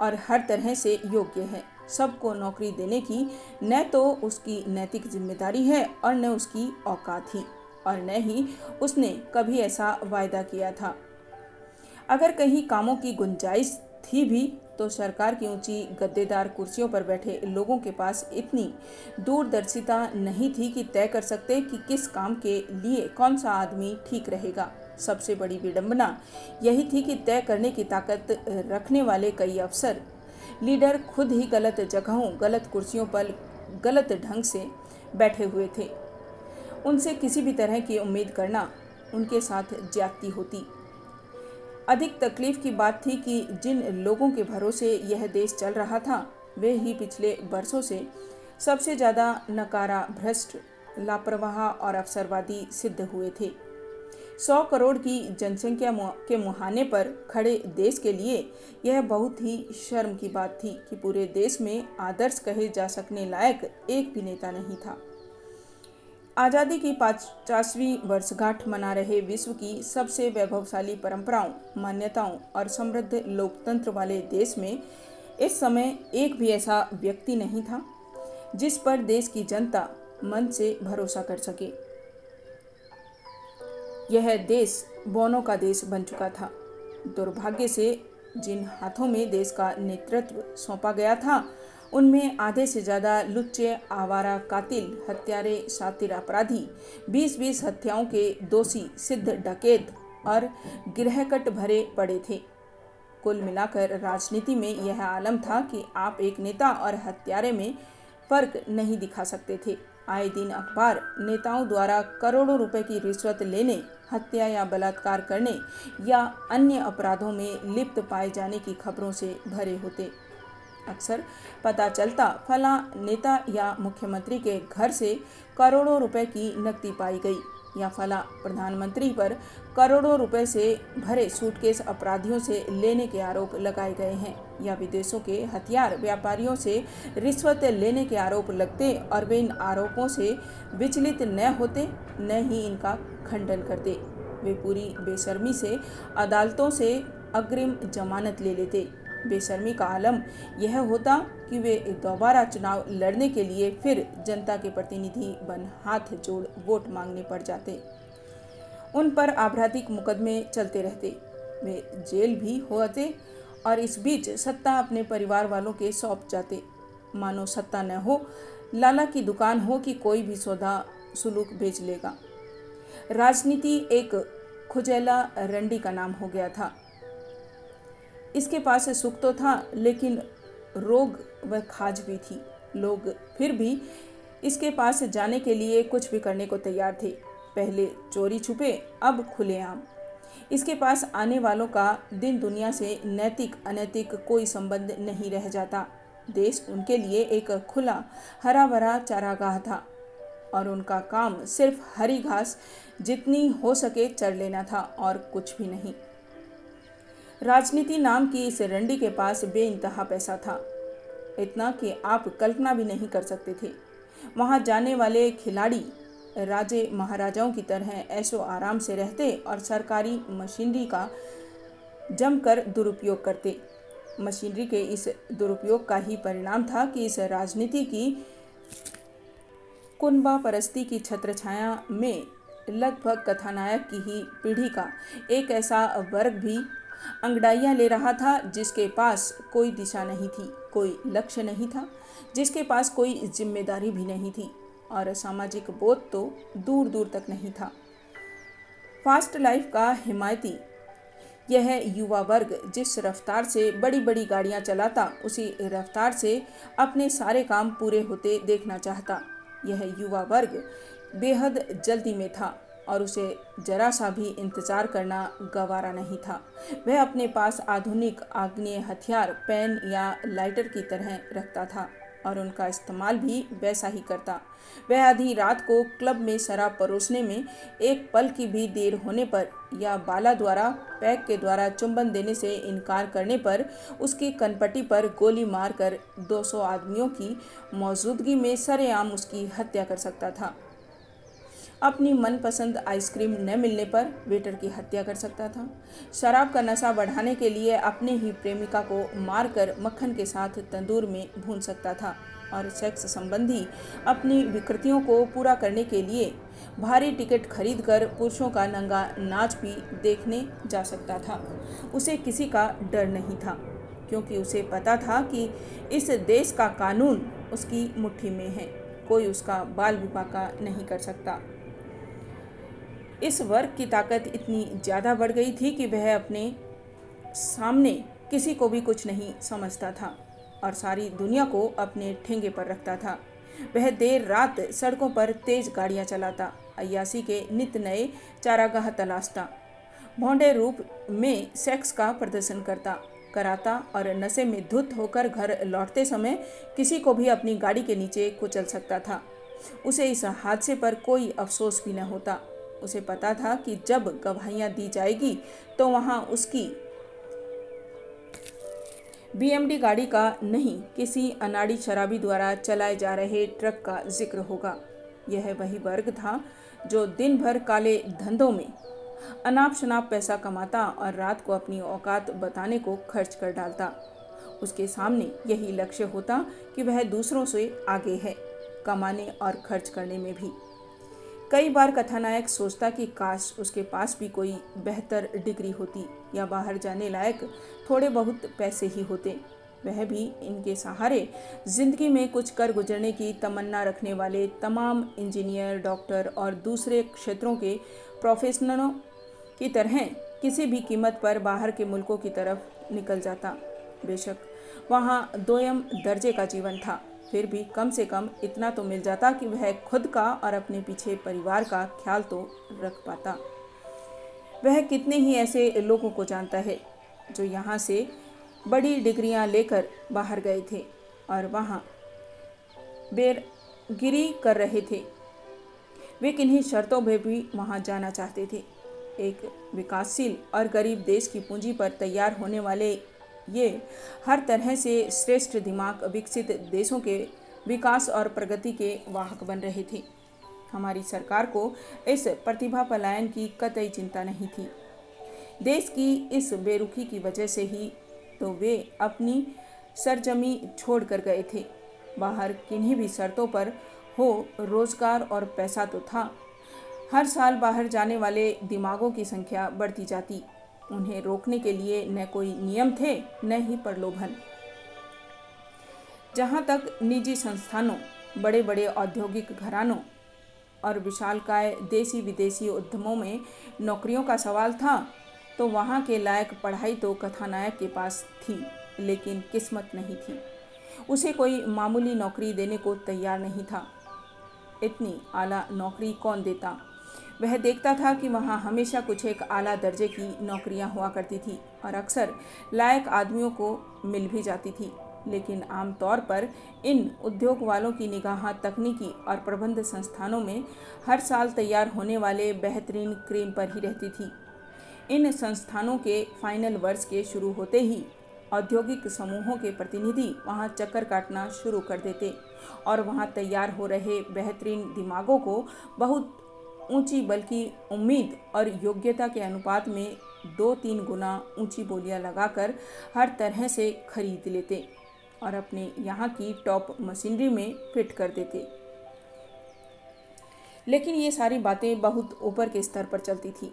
और हर तरह से योग्य है। सबको नौकरी देने की, न तो उसकी नैतिक ज़िम्मेदारी है और न उसकी औकात ही, और न ही उसने कभी ऐसा वायदा किया था। अगर कहीं कामों की गुंजाइश थी भी तो सरकार की ऊँची गद्देदार कुर्सियों पर बैठे लोगों के पास इतनी दूरदर्शिता नहीं थी कि तय कर सकते कि किस काम के लिए कौन सा आदमी ठीक रहेगा। सबसे बड़ी विडंबना यही थी कि तय करने की ताकत रखने वाले कई अफसर लीडर खुद ही गलत जगहों, गलत कुर्सियों पर गलत ढंग से बैठे हुए थे। उनसे किसी भी तरह की उम्मीद करना उनके साथ ज्यादती होती। अधिक तकलीफ़ की बात थी कि जिन लोगों के भरोसे यह देश चल रहा था, वे ही पिछले वर्षों से सबसे ज़्यादा नकारा भ्रष्ट लापरवाह और अवसरवादी सिद्ध हुए थे। सौ करोड़ की जनसंख्या के मुहाने पर खड़े देश के लिए यह बहुत ही शर्म की बात थी कि पूरे देश में आदर्श कहे जा सकने लायक एक भी नेता नहीं था। आज़ादी की पचासवीं वर्षगांठ मना रहे विश्व की सबसे वैभवशाली परंपराओं, मान्यताओं और समृद्ध लोकतंत्र वाले देश में इस समय एक भी ऐसा व्यक्ति नहीं था, जिस पर देश की जनता मन से भरोसा कर सके। यह देश बोनों का देश बन चुका था। दुर्भाग्य से जिन हाथों में देश का नेतृत्व सौंपा गया था, उनमें आधे से ज़्यादा लुच्चे, आवारा, कातिल, हत्यारे, शातिर अपराधी बीस बीस हत्याओं के दोषी, सिद्ध डकैत और गृहकट भरे पड़े थे। कुल मिलाकर राजनीति में यह आलम था कि आप एक नेता और हत्यारे में फ़र्क नहीं दिखा सकते थे। आए दिन अखबार नेताओं द्वारा करोड़ों रुपए की रिश्वत लेने हत्या या बलात्कार करने या अन्य अपराधों में लिप्त पाए जाने की खबरों से भरे होते। अक्सर पता चलता, फला नेता या मुख्यमंत्री के घर से करोड़ों रुपए की नकदी पाई गई। या फला प्रधानमंत्री पर करोड़ों रुपए से भरे सूटकेस अपराधियों से लेने के आरोप लगाए गए हैं। या विदेशों के हथियार व्यापारियों से रिश्वत लेने के आरोप लगते और वे इन आरोपों से विचलित न होते, न ही इनका खंडन करते। वे पूरी बेशर्मी से अदालतों से अग्रिम जमानत ले लेते। बेशर्मी का आलम। यह होता कि वे दोबारा चुनाव लड़ने के लिए फिर जनता के प्रतिनिधि बन हाथ जोड़ वोट मांगने पड़ जाते। उन पर आपराधिक मुकदमे चलते रहते। वे जेल भी होते और इस बीच सत्ता अपने परिवार वालों के सौंप जाते। मानो सत्ता न हो, लाला की दुकान हो कि कोई भी सौदा सुलूक बेच लेगा। राजनीति एक खुजैला रंडी का नाम हो गया था। इसके पास सुख तो था, लेकिन रोग व खाज भी थी। लोग फिर भी इसके पास जाने के लिए कुछ भी करने को तैयार थे। पहले चोरी छुपे, अब खुलेआम इसके पास आने वालों का दिन दुनिया से नैतिक, अनैतिक कोई संबंध नहीं रह जाता। देश उनके लिए एक खुला हरा भरा चारागाह था और उनका काम सिर्फ़ हरी घास जितनी हो सके चढ़ लेना था और कुछ भी नहीं। राजनीति नाम की इस रंडी के पास बेइंतहा पैसा था। इतना कि आप कल्पना भी नहीं कर सकते थे। वहाँ जाने वाले खिलाड़ी, राजे महाराजाओं की तरह ऐशो आराम से रहते और सरकारी मशीनरी का जमकर दुरुपयोग करते। मशीनरी के इस दुरुपयोग का ही परिणाम था कि इस राजनीति की कुनबा परस्ती की छत्रछाया में लगभग कथानायक की ही पीढ़ी का एक ऐसा वर्ग भी अंगड़ाइयाँ ले रहा था, जिसके पास कोई दिशा नहीं थी, कोई लक्ष्य नहीं था, जिसके पास कोई ज़िम्मेदारी भी नहीं थी, और सामाजिक बोध तो दूर दूर तक नहीं था। फास्ट लाइफ का हिमायती, यह युवा वर्ग जिस रफ्तार से बड़ी बड़ी गाड़ियाँ चलाता, उसी रफ्तार से अपने सारे काम पूरे होते देखना चाहता। यह युवा वर्ग बेहद जल्दी में था। और उसे जरा सा भी इंतज़ार करना गवारा नहीं था। वह अपने पास आधुनिक आग्नेय हथियार, पेन या लाइटर की तरह रखता था और उनका इस्तेमाल भी वैसा ही करता। वह आधी रात को क्लब में शराब परोसने में एक पल की भी देर होने पर या बाला द्वारा, पैक के द्वारा चुंबन देने से इनकार करने पर उसकी कनपट्टी पर गोली मारकर 200 आदमियों की मौजूदगी में सरेआम उसकी हत्या कर सकता था। अपनी मनपसंद आइसक्रीम न मिलने पर वेटर की हत्या कर सकता था। शराब का नशा बढ़ाने के लिए अपने ही प्रेमिका को मारकर मक्खन के साथ तंदूर में भून सकता था और सेक्स संबंधी अपनी विकृतियों को पूरा करने के लिए भारी टिकट खरीदकर पुरुषों का नंगा नाच भी देखने जा सकता था। उसे किसी का डर नहीं था, क्योंकि उसे पता था कि इस देश का कानून उसकी मुट्ठी में है। कोई उसका बाल विपाका नहीं कर सकता। इस वर्ग की ताकत इतनी ज़्यादा बढ़ गई थी कि वह अपने सामने किसी को भी कुछ नहीं समझता था और सारी दुनिया को अपने ठेंगे पर रखता था। वह देर रात सड़कों पर तेज गाड़ियाँ चलाता अयासी के नित नए चारागाह तलाशता, भोंडे रूप में सेक्स का प्रदर्शन करता, कराता और नशे में धुत होकर घर लौटते समय किसी को भी अपनी गाड़ी के नीचे कुचल सकता था। उसे इस हादसे पर कोई अफसोस भी न होता। उसे पता था कि जब गवाहियाँ दी जाएगी तो वहाँ उसकी बीएमडी गाड़ी का नहीं, किसी अनाड़ी शराबी द्वारा चलाए जा रहे ट्रक का ज़िक्र होगा। यह वही वर्ग था जो दिन भर काले धंधों में अनाप शनाप पैसा कमाता और रात को अपनी औकात बताने को खर्च कर डालता। उसके सामने यही लक्ष्य होता कि वह दूसरों से आगे है, कमाने और खर्च करने में भी। कई बार कथानायक सोचता कि काश उसके पास भी कोई बेहतर डिग्री होती या बाहर जाने लायक थोड़े बहुत पैसे ही होते। वह भी इनके सहारे ज़िंदगी में कुछ कर गुजरने की तमन्ना रखने वाले तमाम इंजीनियर, डॉक्टर और दूसरे क्षेत्रों के प्रोफेशनलों की तरह किसी भी कीमत पर बाहर के मुल्कों की तरफ़ निकल जाता। बेशक वहाँ दोयम दर्जे का जीवन था। फिर भी कम से कम इतना तो मिल जाता कि वह खुद का और अपने पीछे परिवार का ख्याल तो रख पाता। वह कितने ही ऐसे लोगों को जानता है जो यहाँ से बड़ी डिग्रियाँ लेकर बाहर गए थे और वहाँ बेरगिरी कर रहे थे। वे किन्हीं शर्तों में भी वहाँ जाना चाहते थे। एक विकासशील और गरीब देश की पूंजी पर तैयार होने वाले ये हर तरह से श्रेष्ठ दिमाग विकसित देशों के विकास और प्रगति के वाहक बन रहे थे। हमारी सरकार को इस प्रतिभा पलायन की कतई चिंता नहीं थी। देश की इस बेरुखी की वजह से ही तो वे अपनी सरजमी छोड़ कर गए थे। बाहर किन्हीं भी शर्तों पर हो, रोज़गार और पैसा तो था। हर साल बाहर जाने वाले दिमागों की संख्या बढ़ती जाती। उन्हें रोकने के लिए न कोई नियम थे, न ही प्रलोभन। जहाँ तक निजी संस्थानों बड़े बड़े औद्योगिक घरानों और विशालकाय देसी विदेशी उद्यमों में नौकरियों का सवाल था तो वहाँ के लायक पढ़ाई तो कथानायक के पास थी, लेकिन किस्मत नहीं थी। उसे कोई मामूली नौकरी देने को तैयार नहीं था। इतनी आला नौकरी कौन देता? वह देखता था कि वहाँ हमेशा कुछ एक आला दर्जे की नौकरियाँ हुआ करती थी और अक्सर लायक आदमियों को मिल भी जाती थी। लेकिन आमतौर पर इन उद्योग वालों की निगाह, तकनीकी और प्रबंध संस्थानों में हर साल तैयार होने वाले बेहतरीन क्रीम पर ही रहती थी। इन संस्थानों के फाइनल वर्ष के शुरू होते ही औद्योगिक समूहों के प्रतिनिधि वहाँ चक्कर काटना शुरू कर देते और वहाँ तैयार हो रहे बेहतरीन दिमागों को बहुत ऊँची बल्कि उम्मीद और योग्यता के अनुपात में दो तीन गुना ऊँची बोलियाँ लगाकर हर तरह से खरीद लेते और अपने यहाँ की टॉप मशीनरी में फिट कर देते। लेकिन ये सारी बातें बहुत ऊपर के स्तर पर चलती थी।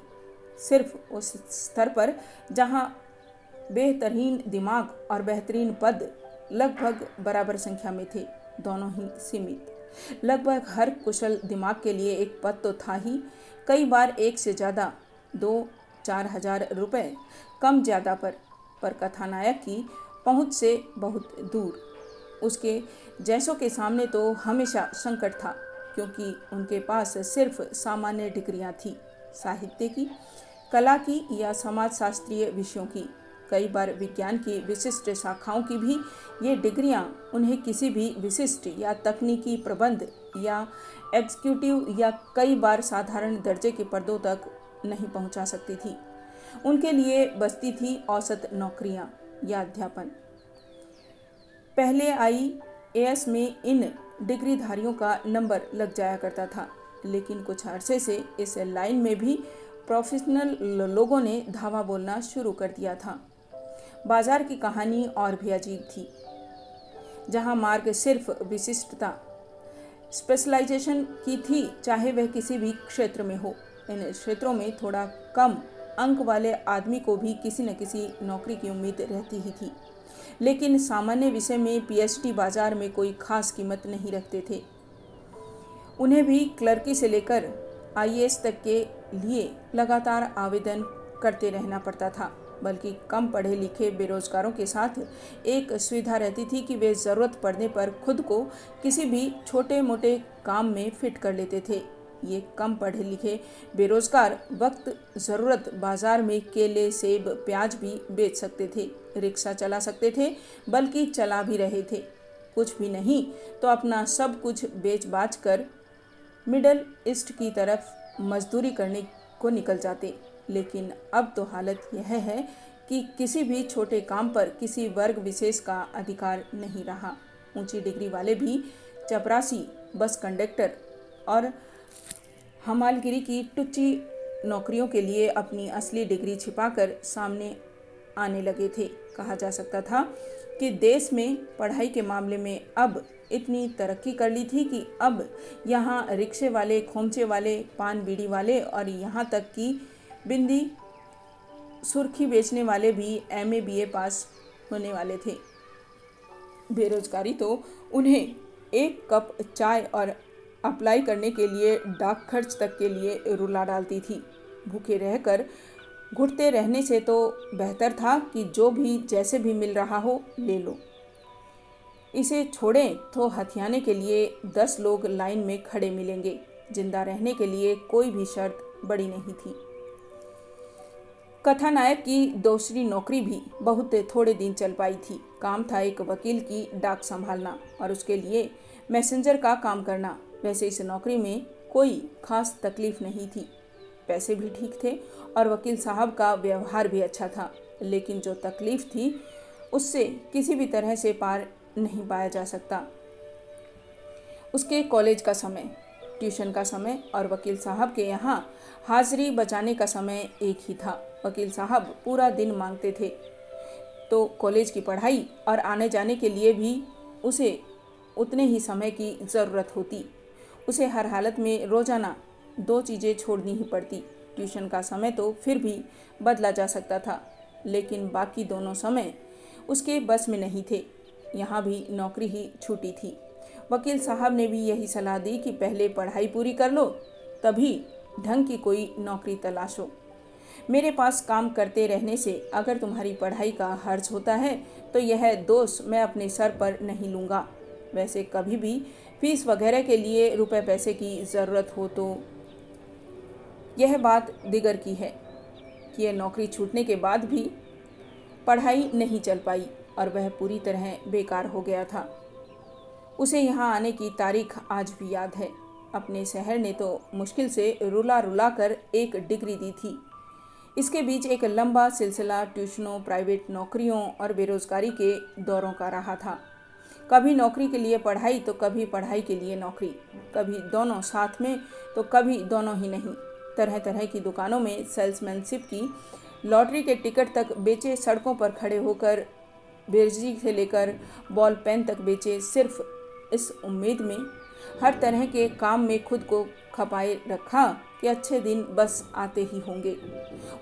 सिर्फ़ उस स्तर पर जहाँ बेहतरीन दिमाग और बेहतरीन पद लगभग बराबर संख्या में थे, दोनों ही सीमित। लगभग हर कुशल दिमाग के लिए एक पद तो था ही। कई बार एक से ज़्यादा, दो, चार हज़ार रुपये कम ज़्यादा पर पर कथानायक की पहुँच से बहुत दूर। उसके जैसों के सामने तो हमेशा संकट था, क्योंकि उनके पास सिर्फ़ सामान्य डिग्रियाँ थी, साहित्य की, कला की या समाजशास्त्रीय विषयों की। कई बार विज्ञान की विशिष्ट शाखाओं की भी ये डिग्रियाँ उन्हें किसी भी विशिष्ट या तकनीकी प्रबंध या एग्जीक्यूटिव या कई बार साधारण दर्जे के पदों तक नहीं पहुँचा सकती थी। उनके लिए बसती थी औसत नौकरियाँ या अध्यापन। पहले आई एस में इन डिग्रीधारियों का नंबर लग जाया करता था, लेकिन कुछ अरसे से इस लाइन में भी प्रोफेशनल लोगों ने धावा बोलना शुरू कर दिया था। बाज़ार की कहानी और भी अजीब थी, जहाँ मार्ग सिर्फ़ विशिष्टता स्पेशलाइजेशन की थी, चाहे वह किसी भी क्षेत्र में हो। इन क्षेत्रों में थोड़ा कम अंक वाले आदमी को भी किसी न किसी नौकरी की उम्मीद रहती ही थी। लेकिन सामान्य विषय में पीएचडी बाज़ार में कोई खास कीमत नहीं रखते थे। उन्हें भी क्लर्की से लेकर आईएएस तक के लिए लगातार आवेदन करते रहना पड़ता था। बल्कि कम पढ़े लिखे बेरोजगारों के साथ एक सुविधा रहती थी कि वे ज़रूरत पड़ने पर खुद को किसी भी छोटे मोटे काम में फिट कर लेते थे। ये कम पढ़े लिखे बेरोजगार वक्त ज़रूरत बाज़ार में केले, सेब, प्याज भी बेच सकते थे, रिक्शा चला सकते थे, बल्कि चला भी रहे थे। कुछ भी नहीं तो अपना सब कुछ बेच बाच कर मिडल ईस्ट की तरफ़ मजदूरी करने को निकल जाते। लेकिन अब तो हालत यह है कि किसी भी छोटे काम पर किसी वर्ग विशेष का अधिकार नहीं रहा। ऊँची डिग्री वाले भी, चपरासी, बस कंडक्टर और हमालगिरी की टुच्ची नौकरियों के लिए अपनी असली डिग्री छिपाकर सामने आने लगे थे। कहा जा सकता था कि देश में पढ़ाई के मामले में अब इतनी तरक्की कर ली थी कि अब यहाँ रिक्शे वाले, खोमचे वाले, पान बीड़ी वाले और यहाँ तक कि बिंदी सुर्खी बेचने वाले भी एम ए बी ए पास होने वाले थे। बेरोजगारी तो उन्हें एक कप चाय और अप्लाई करने के लिए डाक खर्च तक के लिए रुला डालती थी। भूखे रहकर घुटते रहने से तो बेहतर था कि जो भी जैसे भी मिल रहा हो ले लो। इसे छोड़ें तो हथियाने के लिए दस लोग लाइन में खड़े मिलेंगे। ज़िंदा रहने के लिए कोई भी शर्त बड़ी नहीं थी। कथानायक की दूसरी नौकरी भी बहुत थोड़े दिन चल पाई थी। काम था एक वकील की डाक संभालना और उसके लिए मैसेंजर का काम करना। वैसे इस नौकरी में कोई खास तकलीफ़ नहीं थी। पैसे भी ठीक थे और वकील साहब का व्यवहार भी अच्छा था, लेकिन जो तकलीफ़ थी, उससे किसी भी तरह से पार नहीं पाया जा सकता। उसके कॉलेज का समय ट्यूशन का समय और वकील साहब के यहाँ हाजिरी बचाने का समय एक ही था। वकील साहब पूरा दिन मांगते थे। तो कॉलेज की पढ़ाई और आने जाने के लिए भी उसे उतने ही समय की ज़रूरत होती। उसे हर हालत में रोज़ाना दो चीज़ें छोड़नी ही पड़ती। ट्यूशन का समय तो फिर भी बदला जा सकता था, लेकिन बाकी दोनों समय उसके बस में नहीं थे। यहाँ भी नौकरी ही छूटी थी। वकील साहब ने भी यही सलाह दी कि पहले पढ़ाई पूरी कर लो, तभी ढंग की कोई नौकरी तलाशो। मेरे पास काम करते रहने से अगर तुम्हारी पढ़ाई का हर्ज होता है तो यह दोष मैं अपने सर पर नहीं लूँगा। वैसे कभी भी फ़ीस वगैरह के लिए रुपए पैसे की ज़रूरत हो तो यह बात दिगर की है कि यह नौकरी छूटने के बाद भी पढ़ाई नहीं चल पाई और वह पूरी तरह बेकार हो गया था। उसे यहाँ आने की तारीख आज भी याद है। अपने शहर ने तो मुश्किल से रुला रुला कर एक डिग्री दी थी। इसके बीच एक लंबा सिलसिला ट्यूशनों, प्राइवेट नौकरियों और बेरोजगारी के दौरों का रहा था। कभी नौकरी के लिए पढ़ाई तो कभी पढ़ाई के लिए नौकरी। कभी दोनों साथ में तो कभी दोनों ही नहीं। तरह तरह की दुकानों में सेल्समैनशिप की लॉटरी के टिकट तक बेचे सड़कों पर खड़े होकर बेरजी से लेकर बॉल पेन तक बेचे सिर्फ़ इस उम्मीद में हर तरह के काम में खुद को खपाए रखा कि अच्छे दिन बस आते ही होंगे।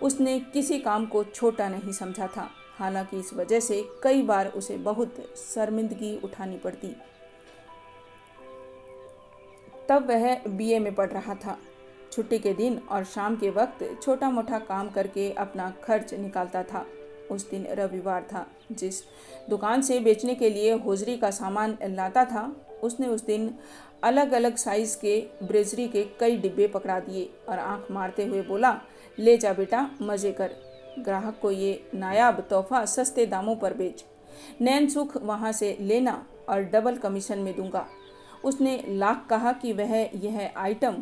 उसने किसी काम को छोटा नहीं समझा था। हालाँकि इस वजह से कई बार उसे बहुत शर्मिंदगी उठानी पड़ती। तब वह बीए में पढ़ रहा था। छुट्टी के दिन और शाम के वक्त छोटा मोटा काम करके अपना खर्च निकालता था। उस दिन रविवार था। जिस दुकान से बेचने के लिए होजरी का सामान लाता था, उसने उस दिन अलग अलग साइज़ के ब्रेजरी के कई डिब्बे पकड़ा दिए और आँख मारते हुए बोला, ले जा बेटा, मज़े कर। ग्राहक को ये नायाब तोहफा सस्ते दामों पर बेच। नैन सुख वहाँ से लेना और डबल कमीशन में दूँगा। उसने लाख कहा कि वह यह आइटम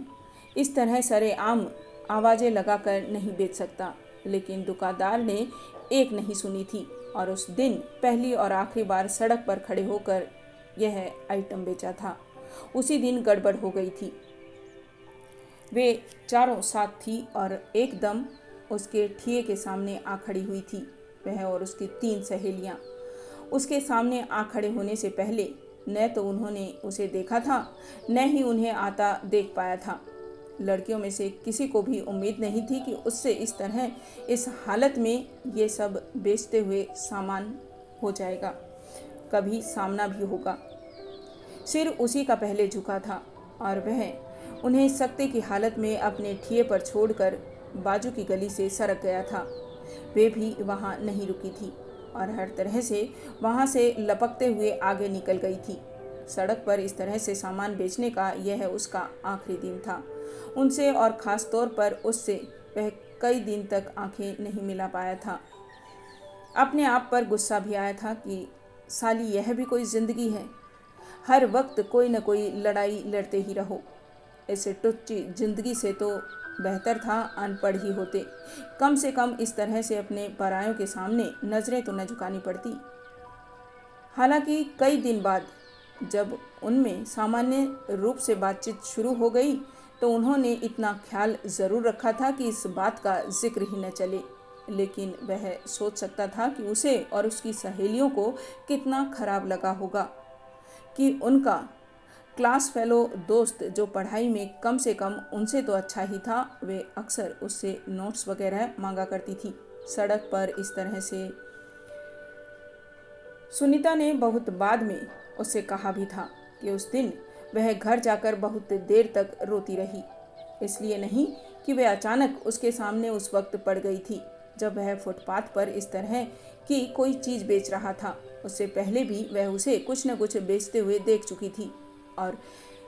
इस तरह सरे आम आवाज़ें लगाकर नहीं बेच सकता, लेकिन दुकानदार ने एक नहीं सुनी थी और उस दिन पहली और आखिरी बार सड़क पर खड़े होकर यह आइटम बेचा था। उसी दिन गड़बड़ हो गई थी। वे चारों साथ थी और एकदम उसके ठिए के सामने आ खड़ी हुई थी, वह और उसकी तीन सहेलियाँ। उसके सामने आ खड़े होने से पहले न तो उन्होंने उसे देखा था, न ही उन्हें आता देख पाया था। लड़कियों में से किसी को भी उम्मीद नहीं थी कि उससे इस तरह, इस हालत में ये सब बेचते हुए सामान हो जाएगा। कभी सामना भी होगा। सिर उसी का पहले झुका था और वह उन्हें सकते की हालत में अपने ठिए पर छोड़कर बाजू की गली से सरक गया था। वे भी वहाँ नहीं रुकी थी और हर तरह से वहाँ से लपकते हुए आगे निकल गई थी। सड़क पर इस तरह से सामान बेचने का यह उसका आखिरी दिन था। उनसे और ख़ास तौर पर उससे वह कई दिन तक आँखें नहीं मिला पाया था। अपने आप पर गुस्सा भी आया था कि, साली, यह भी कोई ज़िंदगी है। हर वक्त कोई न कोई लड़ाई लड़ते ही रहो। ऐसे टुच्ची ज़िंदगी से तो बेहतर था अनपढ़ ही होते। कम से कम इस तरह से अपने परायों के सामने नज़रें तो न झुकानी पड़ती। हालाँकि कई दिन बाद जब उनमें सामान्य रूप से बातचीत शुरू हो गई तो उन्होंने इतना ख्याल ज़रूर रखा था कि इस बात का ज़िक्र ही न चले। लेकिन वह सोच सकता था कि उसे और उसकी सहेलियों को कितना खराब लगा होगा, कि उनका क्लास फेलो दोस्त जो पढ़ाई में कम से कम उनसे तो अच्छा ही था, वे अक्सर उससे नोट्स वगैरह मांगा करती थी। सड़क पर इस तरह से सुनीता ने बहुत बाद में उससे कहा भी था कि उस दिन वह घर जाकर बहुत देर तक रोती रही। इसलिए नहीं कि वह अचानक उसके सामने उस वक्त पड़ गई थी, जब वह फुटपाथ पर इस तरह की कोई चीज़ बेच रहा था। उससे पहले भी वह उसे कुछ न कुछ बेचते हुए देख चुकी थी और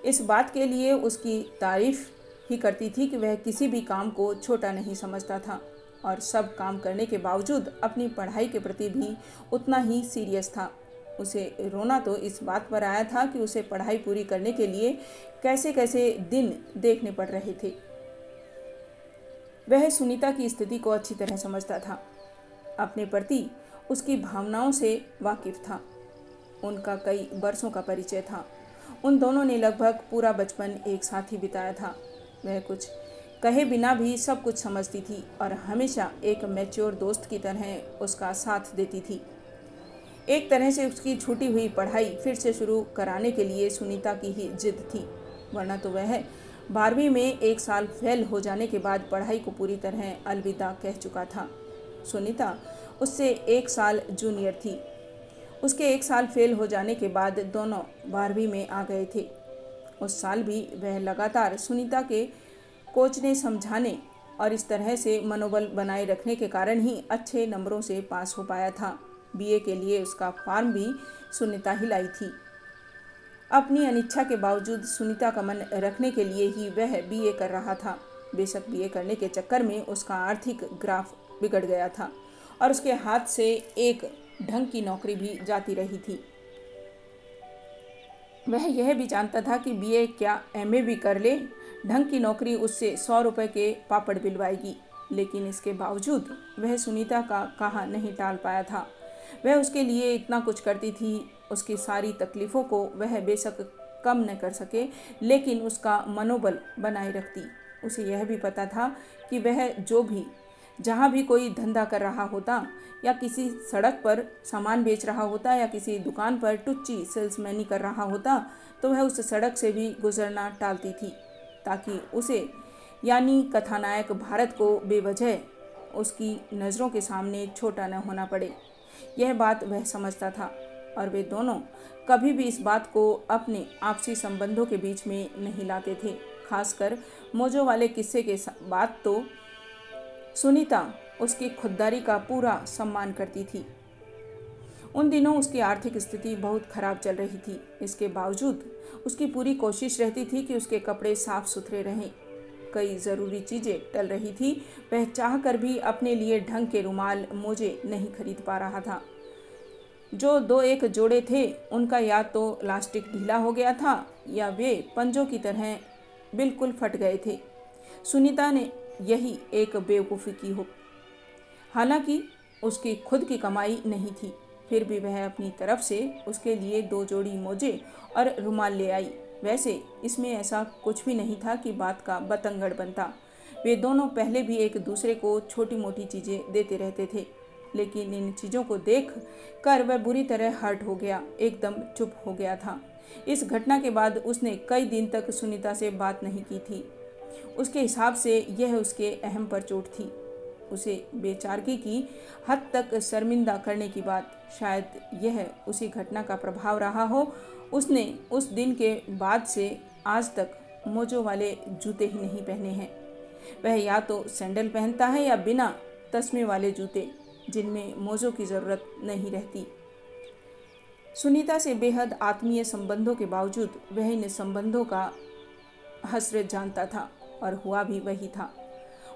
इस बात के लिए उसकी तारीफ़ ही करती थी कि वह किसी भी काम को छोटा नहीं समझता था और सब काम करने के बावजूद अपनी पढ़ाई के प्रति भी उतना ही सीरियस था। उसे रोना तो इस बात पर आया था कि उसे पढ़ाई पूरी करने के लिए कैसे कैसे दिन देखने पड़ रहे थे। वह सुनीता की स्थिति को अच्छी तरह समझता था। अपने प्रति उसकी भावनाओं से वाकिफ था। उनका कई वर्षों का परिचय था। उन दोनों ने लगभग पूरा बचपन एक साथ ही बिताया था। वह कुछ कहे बिना भी सब कुछ समझती थी और हमेशा एक मैच्योर दोस्त की तरह उसका साथ देती थी। एक तरह से उसकी छूटी हुई पढ़ाई फिर से शुरू कराने के लिए सुनीता की ही जिद थी। वरना तो वह बारहवीं में एक साल फेल हो जाने के बाद पढ़ाई को पूरी तरह अलविदा कह चुका था। सुनीता उससे एक साल जूनियर थी। उसके एक साल फेल हो जाने के बाद दोनों बारहवीं में आ गए थे। उस साल भी वह लगातार सुनीता के कोच ने समझाने और इस तरह से मनोबल बनाए रखने के कारण ही अच्छे नंबरों से पास हो पाया था। बीए के लिए उसका फॉर्म भी सुनीता ही लाई थी। अपनी अनिच्छा के बावजूद सुनीता का मन रखने के लिए ही वह बीए कर रहा था। बेशक बीए करने के चक्कर में उसका आर्थिक ग्राफ बिगड़ गया था और उसके हाथ से एक ढंग की नौकरी भी जाती रही थी। वह यह भी जानता था कि बीए क्या एमए भी कर ले, ढंग की नौकरी उससे सौ रुपये के पापड़ बिलवाएगी, लेकिन इसके बावजूद वह सुनीता का कहा नहीं टाल पाया था। वह उसके लिए इतना कुछ करती थी, उसकी सारी तकलीफ़ों को वह बेशक कम न कर सके, लेकिन उसका मनोबल बनाए रखती। उसे यह भी पता था कि वह जो भी, जहाँ भी कोई धंधा कर रहा होता, या किसी सड़क पर सामान बेच रहा होता, या किसी दुकान पर टुच्ची सेल्समैनी कर रहा होता तो वह उस सड़क से भी गुजरना टालती थी, ताकि उसे, यानी कथानायक भारत को बेवजह उसकी नज़रों के सामने छोटा न होना पड़े। यह बात वह समझता था और वे दोनों कभी भी इस बात को अपने आपसी संबंधों के बीच में नहीं लाते थे। खासकर मोजो वाले किस्से के बाद तो सुनीता उसकी खुददारी का पूरा सम्मान करती थी। उन दिनों उसकी आर्थिक स्थिति बहुत खराब चल रही थी। इसके बावजूद उसकी पूरी कोशिश रहती थी कि उसके कपड़े साफ़ सुथरे रहें। कई ज़रूरी चीज़ें टल रही थी। वह चाह कर भी अपने लिए ढंग के रुमाल मोजे नहीं खरीद पा रहा था। जो दो एक जोड़े थे, उनका या तो लास्टिक ढीला हो गया था, या वे पंजों की तरह बिल्कुल फट गए थे। सुनीता ने यही एक बेवकूफ़ी की हो। हालाँकि उसकी खुद की कमाई नहीं थी, फिर भी वह अपनी तरफ़ से उसके लिए दो जोड़ी मोजे और रुमाल ले आई। वैसे इसमें ऐसा कुछ भी नहीं था कि बात का बतंगड़ बनता। वे दोनों पहले भी एक दूसरे को छोटी मोटी चीज़ें देते रहते थे, लेकिन इन चीज़ों को देख कर वह बुरी तरह हर्ट हो गया, एकदम चुप हो गया था। इस घटना के बाद उसने कई दिन तक सुनीता से बात नहीं की थी। उसके हिसाब से यह उसके अहम पर चोट थी। उसे बेचारगी की हद तक शर्मिंदा करने की बात, शायद यह उसी घटना का प्रभाव रहा हो उसने उस दिन के बाद से आज तक मोजो वाले जूते ही नहीं पहने हैं। वह या तो सैंडल पहनता है या बिना तस्मे वाले जूते, जिनमें मोजों की ज़रूरत नहीं रहती। सुनीता से बेहद आत्मीय संबंधों के बावजूद वह इन संबंधों का हसरत जानता था और हुआ भी वही था।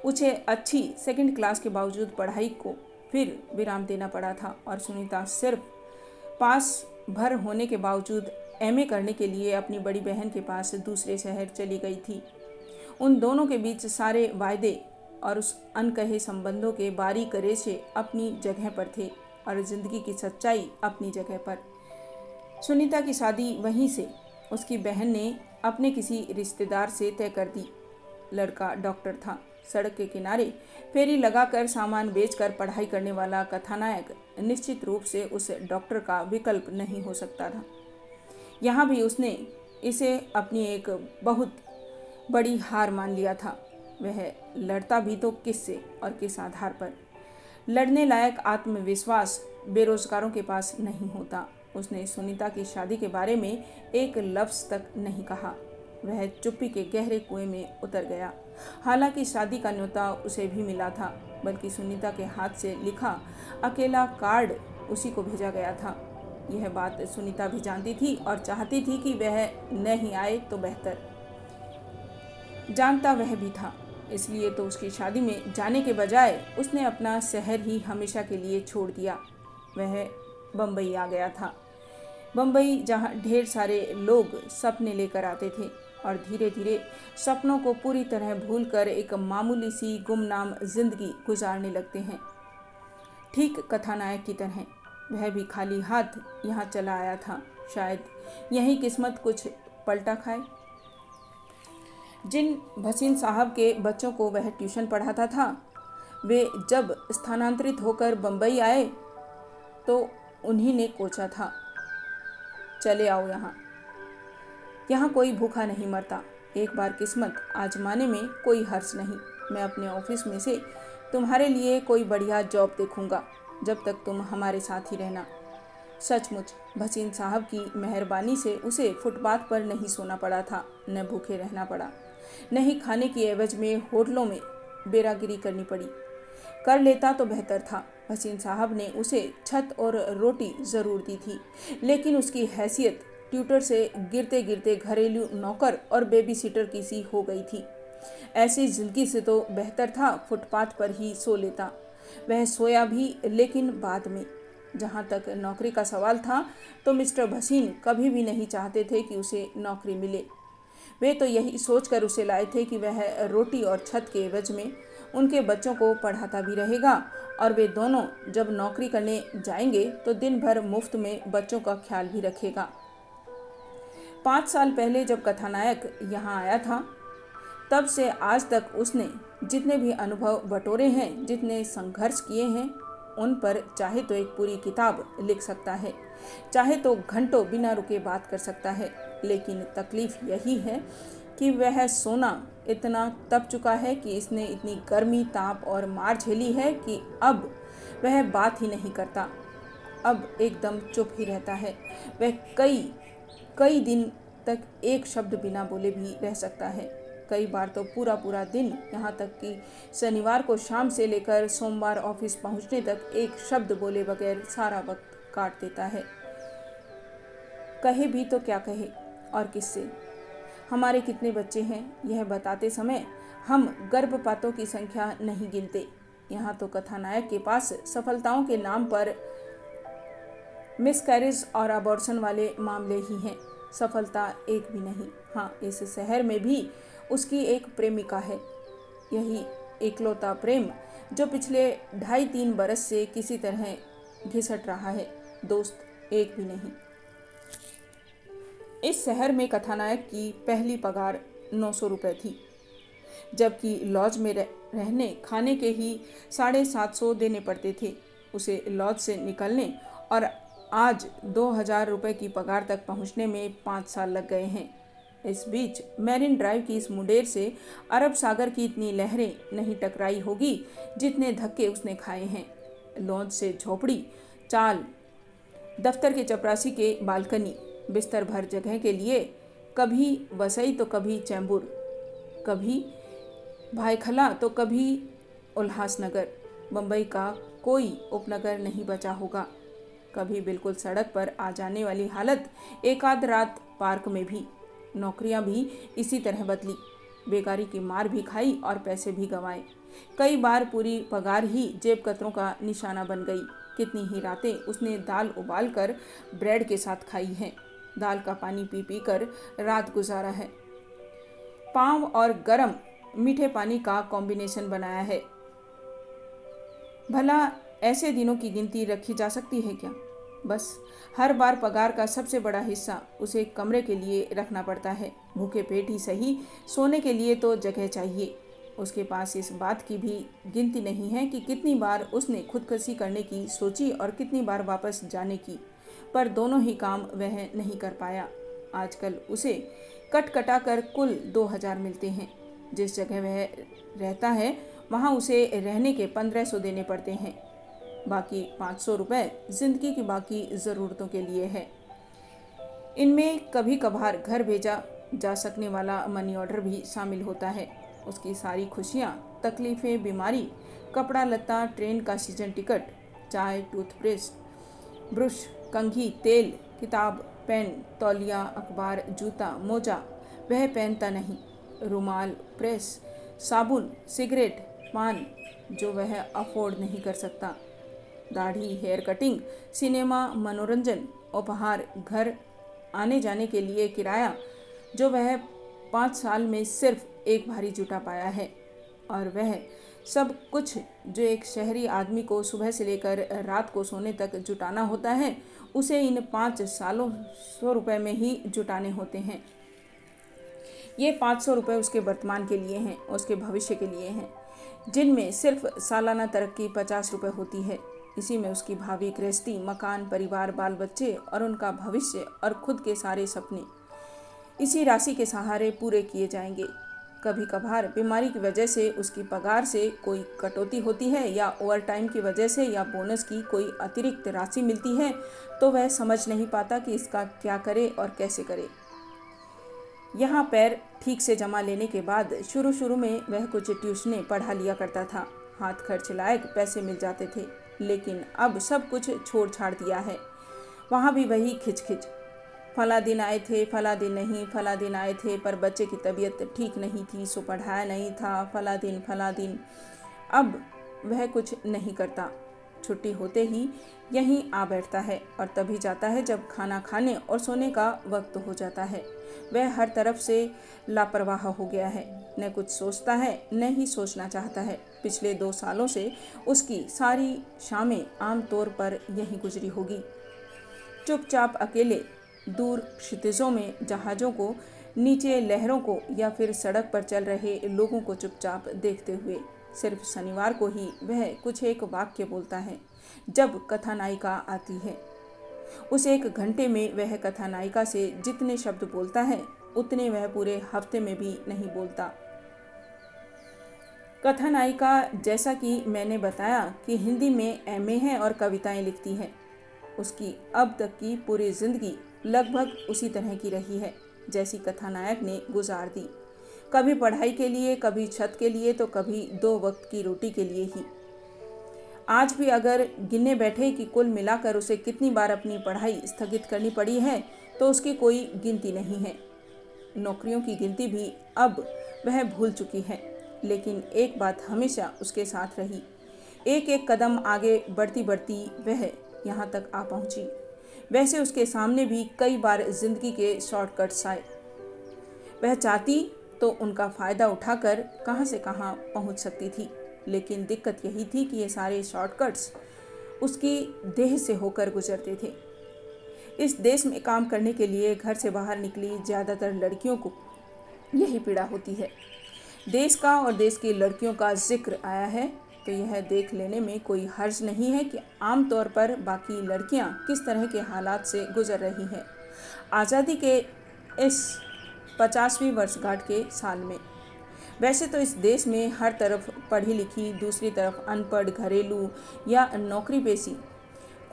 उसे अच्छी सेकंड क्लास के बावजूद पढ़ाई को फिर विराम देना पड़ा था और सुनीता सिर्फ़ पास भर होने के बावजूद एमए करने के लिए अपनी बड़ी बहन के पास दूसरे शहर चली गई थी। उन दोनों के बीच सारे वायदे और उस अनकहे संबंधों के बारीक रेशे अपनी जगह पर थे और ज़िंदगी की सच्चाई अपनी जगह पर। सुनीता की शादी वहीं से। उसकी बहन ने अपने किसी रिश्तेदार से तय कर दी। लड़का डॉक्टर था। सड़क के किनारे फेरी लगाकर सामान बेचकर पढ़ाई करने वाला कथानायक निश्चित रूप से उस डॉक्टर का विकल्प नहीं हो सकता था। यहाँ भी उसने इसे अपनी एक बहुत बड़ी हार मान लिया था। वह लड़ता भी तो किससे और किस आधार पर? लड़ने लायक आत्मविश्वास बेरोजगारों के पास नहीं होता। उसने सुनीता की शादी के बारे में एक लफ्ज़ तक नहीं कहा। वह चुप्पी के गहरे कुएँ में उतर गया। हालाँकि शादी का न्योता उसे भी मिला था, बल्कि सुनीता के हाथ से लिखा अकेला कार्ड उसी को भेजा गया था। यह बात सुनीता भी जानती थी और चाहती थी कि वह नहीं आए तो बेहतर। जानता वह भी था, इसलिए तो उसकी शादी में जाने के बजाय उसने अपना शहर ही हमेशा के लिए छोड़ दिया। वह बम्बई आ गया था। बम्बई जहाँ ढेर सारे लोग सपने लेकर आते थे। और धीरे धीरे सपनों को पूरी तरह भूलकर एक मामूली सी गुमनाम ज़िंदगी गुजारने लगते हैं। ठीक कथानायक की तरह, वह भी खाली हाथ यहाँ चला आया था। शायद यही किस्मत कुछ पलटा खाए। जिन भसीन साहब के बच्चों को वह ट्यूशन पढ़ाता था, वे जब स्थानांतरित होकर बम्बई आए तो उन्हीं ने कोचा था, चले आओ यहाँ। यहाँ कोई भूखा नहीं मरता। एक बार किस्मत आजमाने में कोई हर्ष नहीं। मैं अपने ऑफ़िस में से तुम्हारे लिए कोई बढ़िया जॉब देखूँगा, जब तक तुम हमारे साथ ही रहना। सचमुच, भसीन साहब की मेहरबानी से उसे फुटपाथ पर नहीं सोना पड़ा था, न भूखे रहना पड़ा, न ही खाने की एवज में होटलों में बेरागिरी करनी पड़ी। कर लेता तो बेहतर था। भसीन साहब ने उसे छत और रोटी ज़रूर दी थी, लेकिन उसकी हैसियत ट्यूटर से गिरते गिरते घरेलू नौकर और बेबी सीटर की सी हो गई थी। ऐसी ज़िंदगी से तो बेहतर था, फुटपाथ पर ही सो लेता। वह सोया भी, लेकिन बाद में। जहाँ तक नौकरी का सवाल था तो मिस्टर भसीन कभी भी नहीं चाहते थे कि उसे नौकरी मिले। वे तो यही सोचकर उसे लाए थे कि वह रोटी और छत के एवज में उनके बच्चों को पढ़ाता भी रहेगा और वे दोनों जब नौकरी करने जाएँगे तो दिन भर मुफ़्त में बच्चों का ख्याल भी रखेगा। पाँच साल पहले जब कथानायक यहाँ आया था, तब से आज तक उसने जितने भी अनुभव बटोरे हैं, जितने संघर्ष किए हैं, उन पर चाहे तो एक पूरी किताब लिख सकता है, चाहे तो घंटों बिना रुके बात कर सकता है, लेकिन तकलीफ़ यही है कि वह सोना इतना तप चुका है कि इसने इतनी गर्मी, ताप और मार झेली है कि अब वह बात ही नहीं करता। अब एकदम चुप ही रहता है। वह कई कई दिन तक एक शब्द बिना बोले भी रह सकता है। कई बार तो पूरा पूरा दिन यहाँ तक कि शनिवार को शाम से लेकर सोमवार ऑफ़िस पहुँचने तक एक शब्द बोले बगैर सारा वक्त काट देता है। कहे भी तो क्या कहे और किससे? हमारे कितने बच्चे हैं, यह बताते समय हम गर्भपातों की संख्या नहीं गिनते। यहाँ तो कथानायक के पास सफलताओं के नाम पर मिसकैरेज और अबॉर्शन वाले मामले ही हैं। सफलता एक भी नहीं। हाँ इस शहर में भी उसकी एक प्रेमिका है। यही एकलौता प्रेम जो पिछले ढाई तीन बरस से किसी तरह घिसट रहा है। दोस्त एक भी नहीं। इस शहर में कथानायक की पहली पगार नौ सौ रुपये थी। जबकि लॉज में रहने, खाने के ही साढ़े सात सौ देने पड़ते थे। उसे लॉज से निकलने और आज दो हज़ार रुपये की पगार तक पहुँचने में पाँच साल लग गए हैं। इस बीच मैरिन ड्राइव की इस मुंडेर से अरब सागर की इतनी लहरें नहीं टकराई होगी जितने धक्के उसने खाए हैं। लॉन्च से झोपड़ी, चाल, दफ्तर के चपरासी के बालकनी, बिस्तर भर जगह के लिए कभी वसई तो कभी चैम्बूर कभी भाईखला तो कभी उल्हासनगर। बम्बई का कोई उपनगर नहीं बचा होगा। कभी बिल्कुल सड़क पर आ जाने वाली हालत एक आध रात पार्क में भी। नौकरियाँ भी इसी तरह बदली। बेकारी की मार भी खाई और पैसे भी गंवाए। कई बार पूरी पगार ही जेब कतरों का निशाना बन गई। कितनी ही रातें उसने दाल उबाल कर ब्रेड के साथ खाई हैं। दाल का पानी पी पी कर रात गुजारा है। पाव और गरम मीठे पानी का कॉम्बिनेशन बनाया है। भला ऐसे दिनों की गिनती रखी जा सकती है क्या? बस, हर बार पगार का सबसे बड़ा हिस्सा उसे कमरे के लिए रखना पड़ता है। भूखे पेट ही सही, सोने के लिए तो जगह चाहिए। उसके पास इस बात की भी गिनती नहीं है कि कितनी बार उसने खुदकशी करने की सोची और कितनी बार वापस जाने की, पर दोनों ही काम वह नहीं कर पाया। आजकल उसे कट कटा कर कुल दो हज़ार मिलते हैं। जिस जगह वह रहता है, वहाँ उसे रहने के पंद्रह सौ देने पड़ते हैं। बाकी पाँच सौ रुपये ज़िंदगी की बाकी ज़रूरतों के लिए है। इनमें कभी कभार घर भेजा जा सकने वाला मनी ऑर्डर भी शामिल होता है। उसकी सारी खुशियाँ, तकलीफ़ें, बीमारी, कपड़ा लत्ता, ट्रेन का सीज़न टिकट चाय टूथपेस्ट ब्रश, कंघी, तेल, किताब, पेन, तौलिया, अखबार, जूता, मोजा, वह पहनता नहीं। रुमाल, प्रेस, साबुन, सिगरेट, पान, जो वह अफोर्ड नहीं कर सकता। दाढ़ी, हेयर कटिंग, सिनेमा, मनोरंजन, उपहार, घर आने जाने के लिए किराया, जो वह पाँच साल में सिर्फ़ एक भारी जुटा पाया है। और वह सब कुछ जो एक शहरी आदमी को सुबह से लेकर रात को सोने तक जुटाना होता है, उसे इन पाँच सालों सौ रुपये में ही जुटाने होते हैं। ये पाँच सौ रुपये उसके वर्तमान के लिए हैं, उसके भविष्य के लिए हैं, जिनमें सिर्फ़ सालाना तरक्की पचास रुपये होती है। इसी में उसकी भावी गृहस्थी मकान, परिवार बाल बच्चे और उनका भविष्य और खुद के सारे सपने। इसी राशि के सहारे पूरे किए जाएँगे। कभी कभार बीमारी की वजह से उसकी पगार से कोई कटौती होती है या ओवर टाइम की वजह से या बोनस की कोई अतिरिक्त राशि मिलती है तो वह समझ नहीं पाता कि इसका क्या करे और कैसे करे। यहाँ पैर ठीक से जमा लेने के बाद शुरू शुरू में वह कुछ ट्यूशनें पढ़ा लिया करता था। हाथ खर्च लायक पैसे मिल जाते थे। लेकिन अब सब कुछ छोड़ छाड़ दिया है। वहाँ भी वही खिचखिच। फला दिन आए थे फला दिन नहीं फला दिन आए थे, पर बच्चे की तबीयत ठीक नहीं थी, सो पढ़ाया नहीं था फला दिन फला दिन अब वह कुछ नहीं करता। छुट्टी होते ही यहीं आ बैठता है और तभी जाता है जब खाना खाने और सोने का वक्त हो जाता है। वह हर तरफ़ से लापरवाह हो गया है। न कुछ सोचता है, न ही सोचना चाहता है। पिछले दो सालों से उसकी सारी शामें आम तौर पर यहीं गुजरी होगी। चुपचाप अकेले, दूर क्षितिजों में जहाज़ों को, नीचे लहरों को या फिर सड़क पर चल रहे लोगों को चुपचाप देखते हुए, सिर्फ़ शनिवार को ही वह कुछ एक वाक्य बोलता है, जब कथानायिका आती है। उस एक घंटे में वह कथानायिका से जितने शब्द बोलता है, उतने वह पूरे हफ़्ते में भी नहीं बोलता। कथानायिका जैसा कि मैंने बताया कि हिंदी में एमए है और कविताएँ लिखती है। उसकी अब तक की पूरी ज़िंदगी लगभग उसी तरह की रही है, जैसी कथानायक ने गुजार दी। कभी पढ़ाई के लिए, कभी छत के लिए तो कभी दो वक्त की रोटी के लिए ही। आज भी अगर गिनने बैठे कि कुल मिलाकर उसे कितनी बार अपनी पढ़ाई स्थगित करनी पड़ी है तो उसकी कोई गिनती नहीं है। नौकरियों की गिनती भी अब वह भूल चुकी है। लेकिन एक बात हमेशा उसके साथ रही। एक एक कदम आगे बढ़ती बढ़ती वह यहाँ तक आ पहुँची। वैसे उसके सामने भी कई बार ज़िंदगी के शॉर्टकट्स आए। वह चाहती तो उनका फ़ायदा उठाकर कहाँ से कहाँ पहुँच सकती थी, लेकिन दिक्कत यही थी कि ये सारे शॉर्टकट्स उसकी देह से होकर गुजरते थे। इस देश में काम करने के लिए घर से बाहर निकली ज़्यादातर लड़कियों को यही पीड़ा होती है। देश का और देश की लड़कियों का ज़िक्र आया है तो यह देख लेने में कोई हर्ज नहीं है कि आमतौर पर बाकी लड़कियाँ किस तरह के हालात से गुजर रही हैं। आज़ादी के इस पचासवीं वर्षगांठ के साल में। वैसे तो इस देश में हर तरफ़ पढ़ी लिखी, दूसरी तरफ़ अनपढ़, घरेलू या नौकरी पेशी,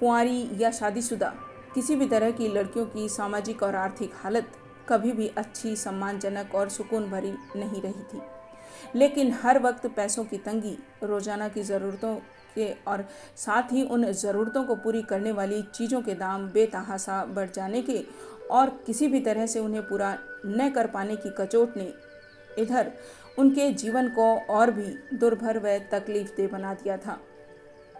कुंवारी या शादीशुदा, किसी भी तरह की लड़कियों की सामाजिक और आर्थिक हालत कभी भी अच्छी, सम्मानजनक और सुकून भरी नहीं रही थी। लेकिन हर वक्त पैसों की तंगी, रोज़ाना की ज़रूरतों के और साथ ही उन ज़रूरतों को पूरी करने वाली चीज़ों के दाम बेतहासा बढ़ जाने के और किसी भी तरह से उन्हें पूरा न कर पाने की कचोट ने इधर उनके जीवन को और भी दुर्भर व तकलीफ़ दे बना दिया था।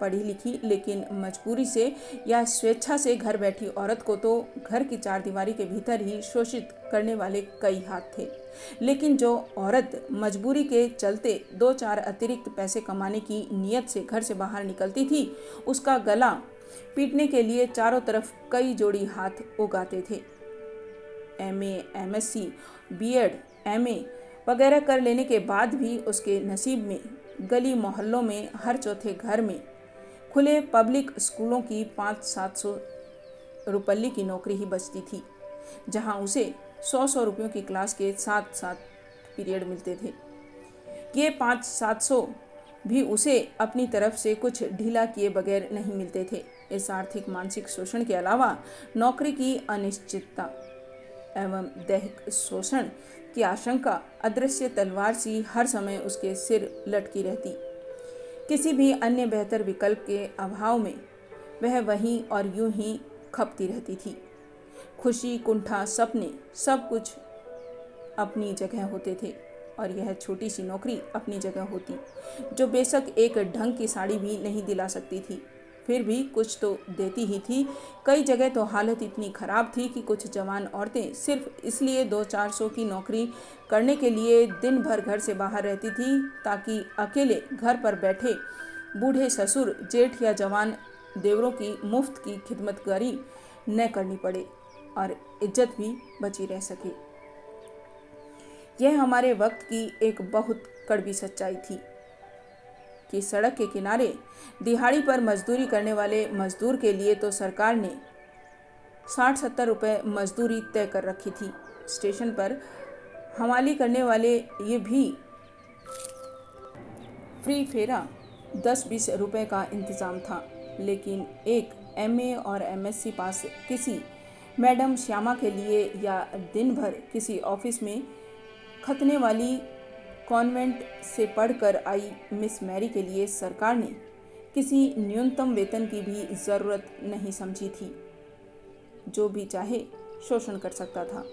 पढ़ी लिखी लेकिन मजबूरी से या स्वेच्छा से घर बैठी औरत को तो घर की चार दीवारी के भीतर ही शोषित करने वाले कई हाथ थे। लेकिन जो औरत मजबूरी के चलते दो चार अतिरिक्त पैसे कमाने की नीयत से घर से बाहर निकलती थी, उसका गला पीटने के लिए चारों तरफ़ कई जोड़ी हाथ उगाते थे। M A M S C B Ed M A वगैरह कर लेने के बाद भी उसके नसीब में, गली मोहल्लों में, हर चौथे घर में, खुले पब्लिक स्कूलों की पाँच सात सौ रुपल्ली की नौकरी ही बचती थी, जहाँ उसे सौ सौ रुपयों की क्लास के साथ साथ पीरियड मिलते थे। ये पाँच सात सौ भी उसे अपनी तरफ़ से कुछ ढीला किए बगैर नहीं मिलते थे। इस आर्थिक, मानसिक शोषण के अलावा नौकरी की अनिश्चितता एवं दैहिक शोषण की आशंका अदृश्य तलवार सी हर समय उसके सिर लटकी रहती। किसी भी अन्य बेहतर विकल्प के अभाव में वह वहीं और यूँ ही खपती रहती थी। खुशी, कुंठा, सपने सब कुछ अपनी जगह होते थे और यह छोटी सी नौकरी अपनी जगह होती, जो बेशक एक ढंग की साड़ी भी नहीं दिला सकती थी। फिर भी कुछ तो देती ही थी। कई जगह तो हालत इतनी ख़राब थी कि कुछ जवान औरतें सिर्फ़ इसलिए दो चार सौ की नौकरी करने के लिए दिन भर घर से बाहर रहती थी, ताकि अकेले घर पर बैठे बूढ़े ससुर, जेठ या जवान देवरों की मुफ़्त की खिदमतगारी न करनी पड़े। और इज़्ज़त भी बची रह सके। यह हमारे वक्त की एक बहुत कड़वी सच्चाई थी कि सड़क के किनारे दिहाड़ी पर मजदूरी करने वाले मजदूर के लिए तो सरकार ने साठ सत्तर रुपये मजदूरी तय कर रखी थी। स्टेशन पर हमाली करने वाले ये भी फ्री फेरा दस बीस रुपए का इंतज़ाम था, लेकिन एक एमए और एमएससी पास किसी मैडम श्यामा के लिए या दिन भर किसी ऑफ़िस में खतने वाली कॉन्वेंट से पढ़कर आई मिस मैरी के लिए सरकार ने किसी न्यूनतम वेतन की भी ज़रूरत नहीं समझी थी। जो भी चाहे, शोषण कर सकता था।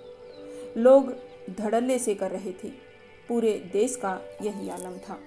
लोग धड़ल्ले से कर रहे थे। पूरे देश का यही आलम था।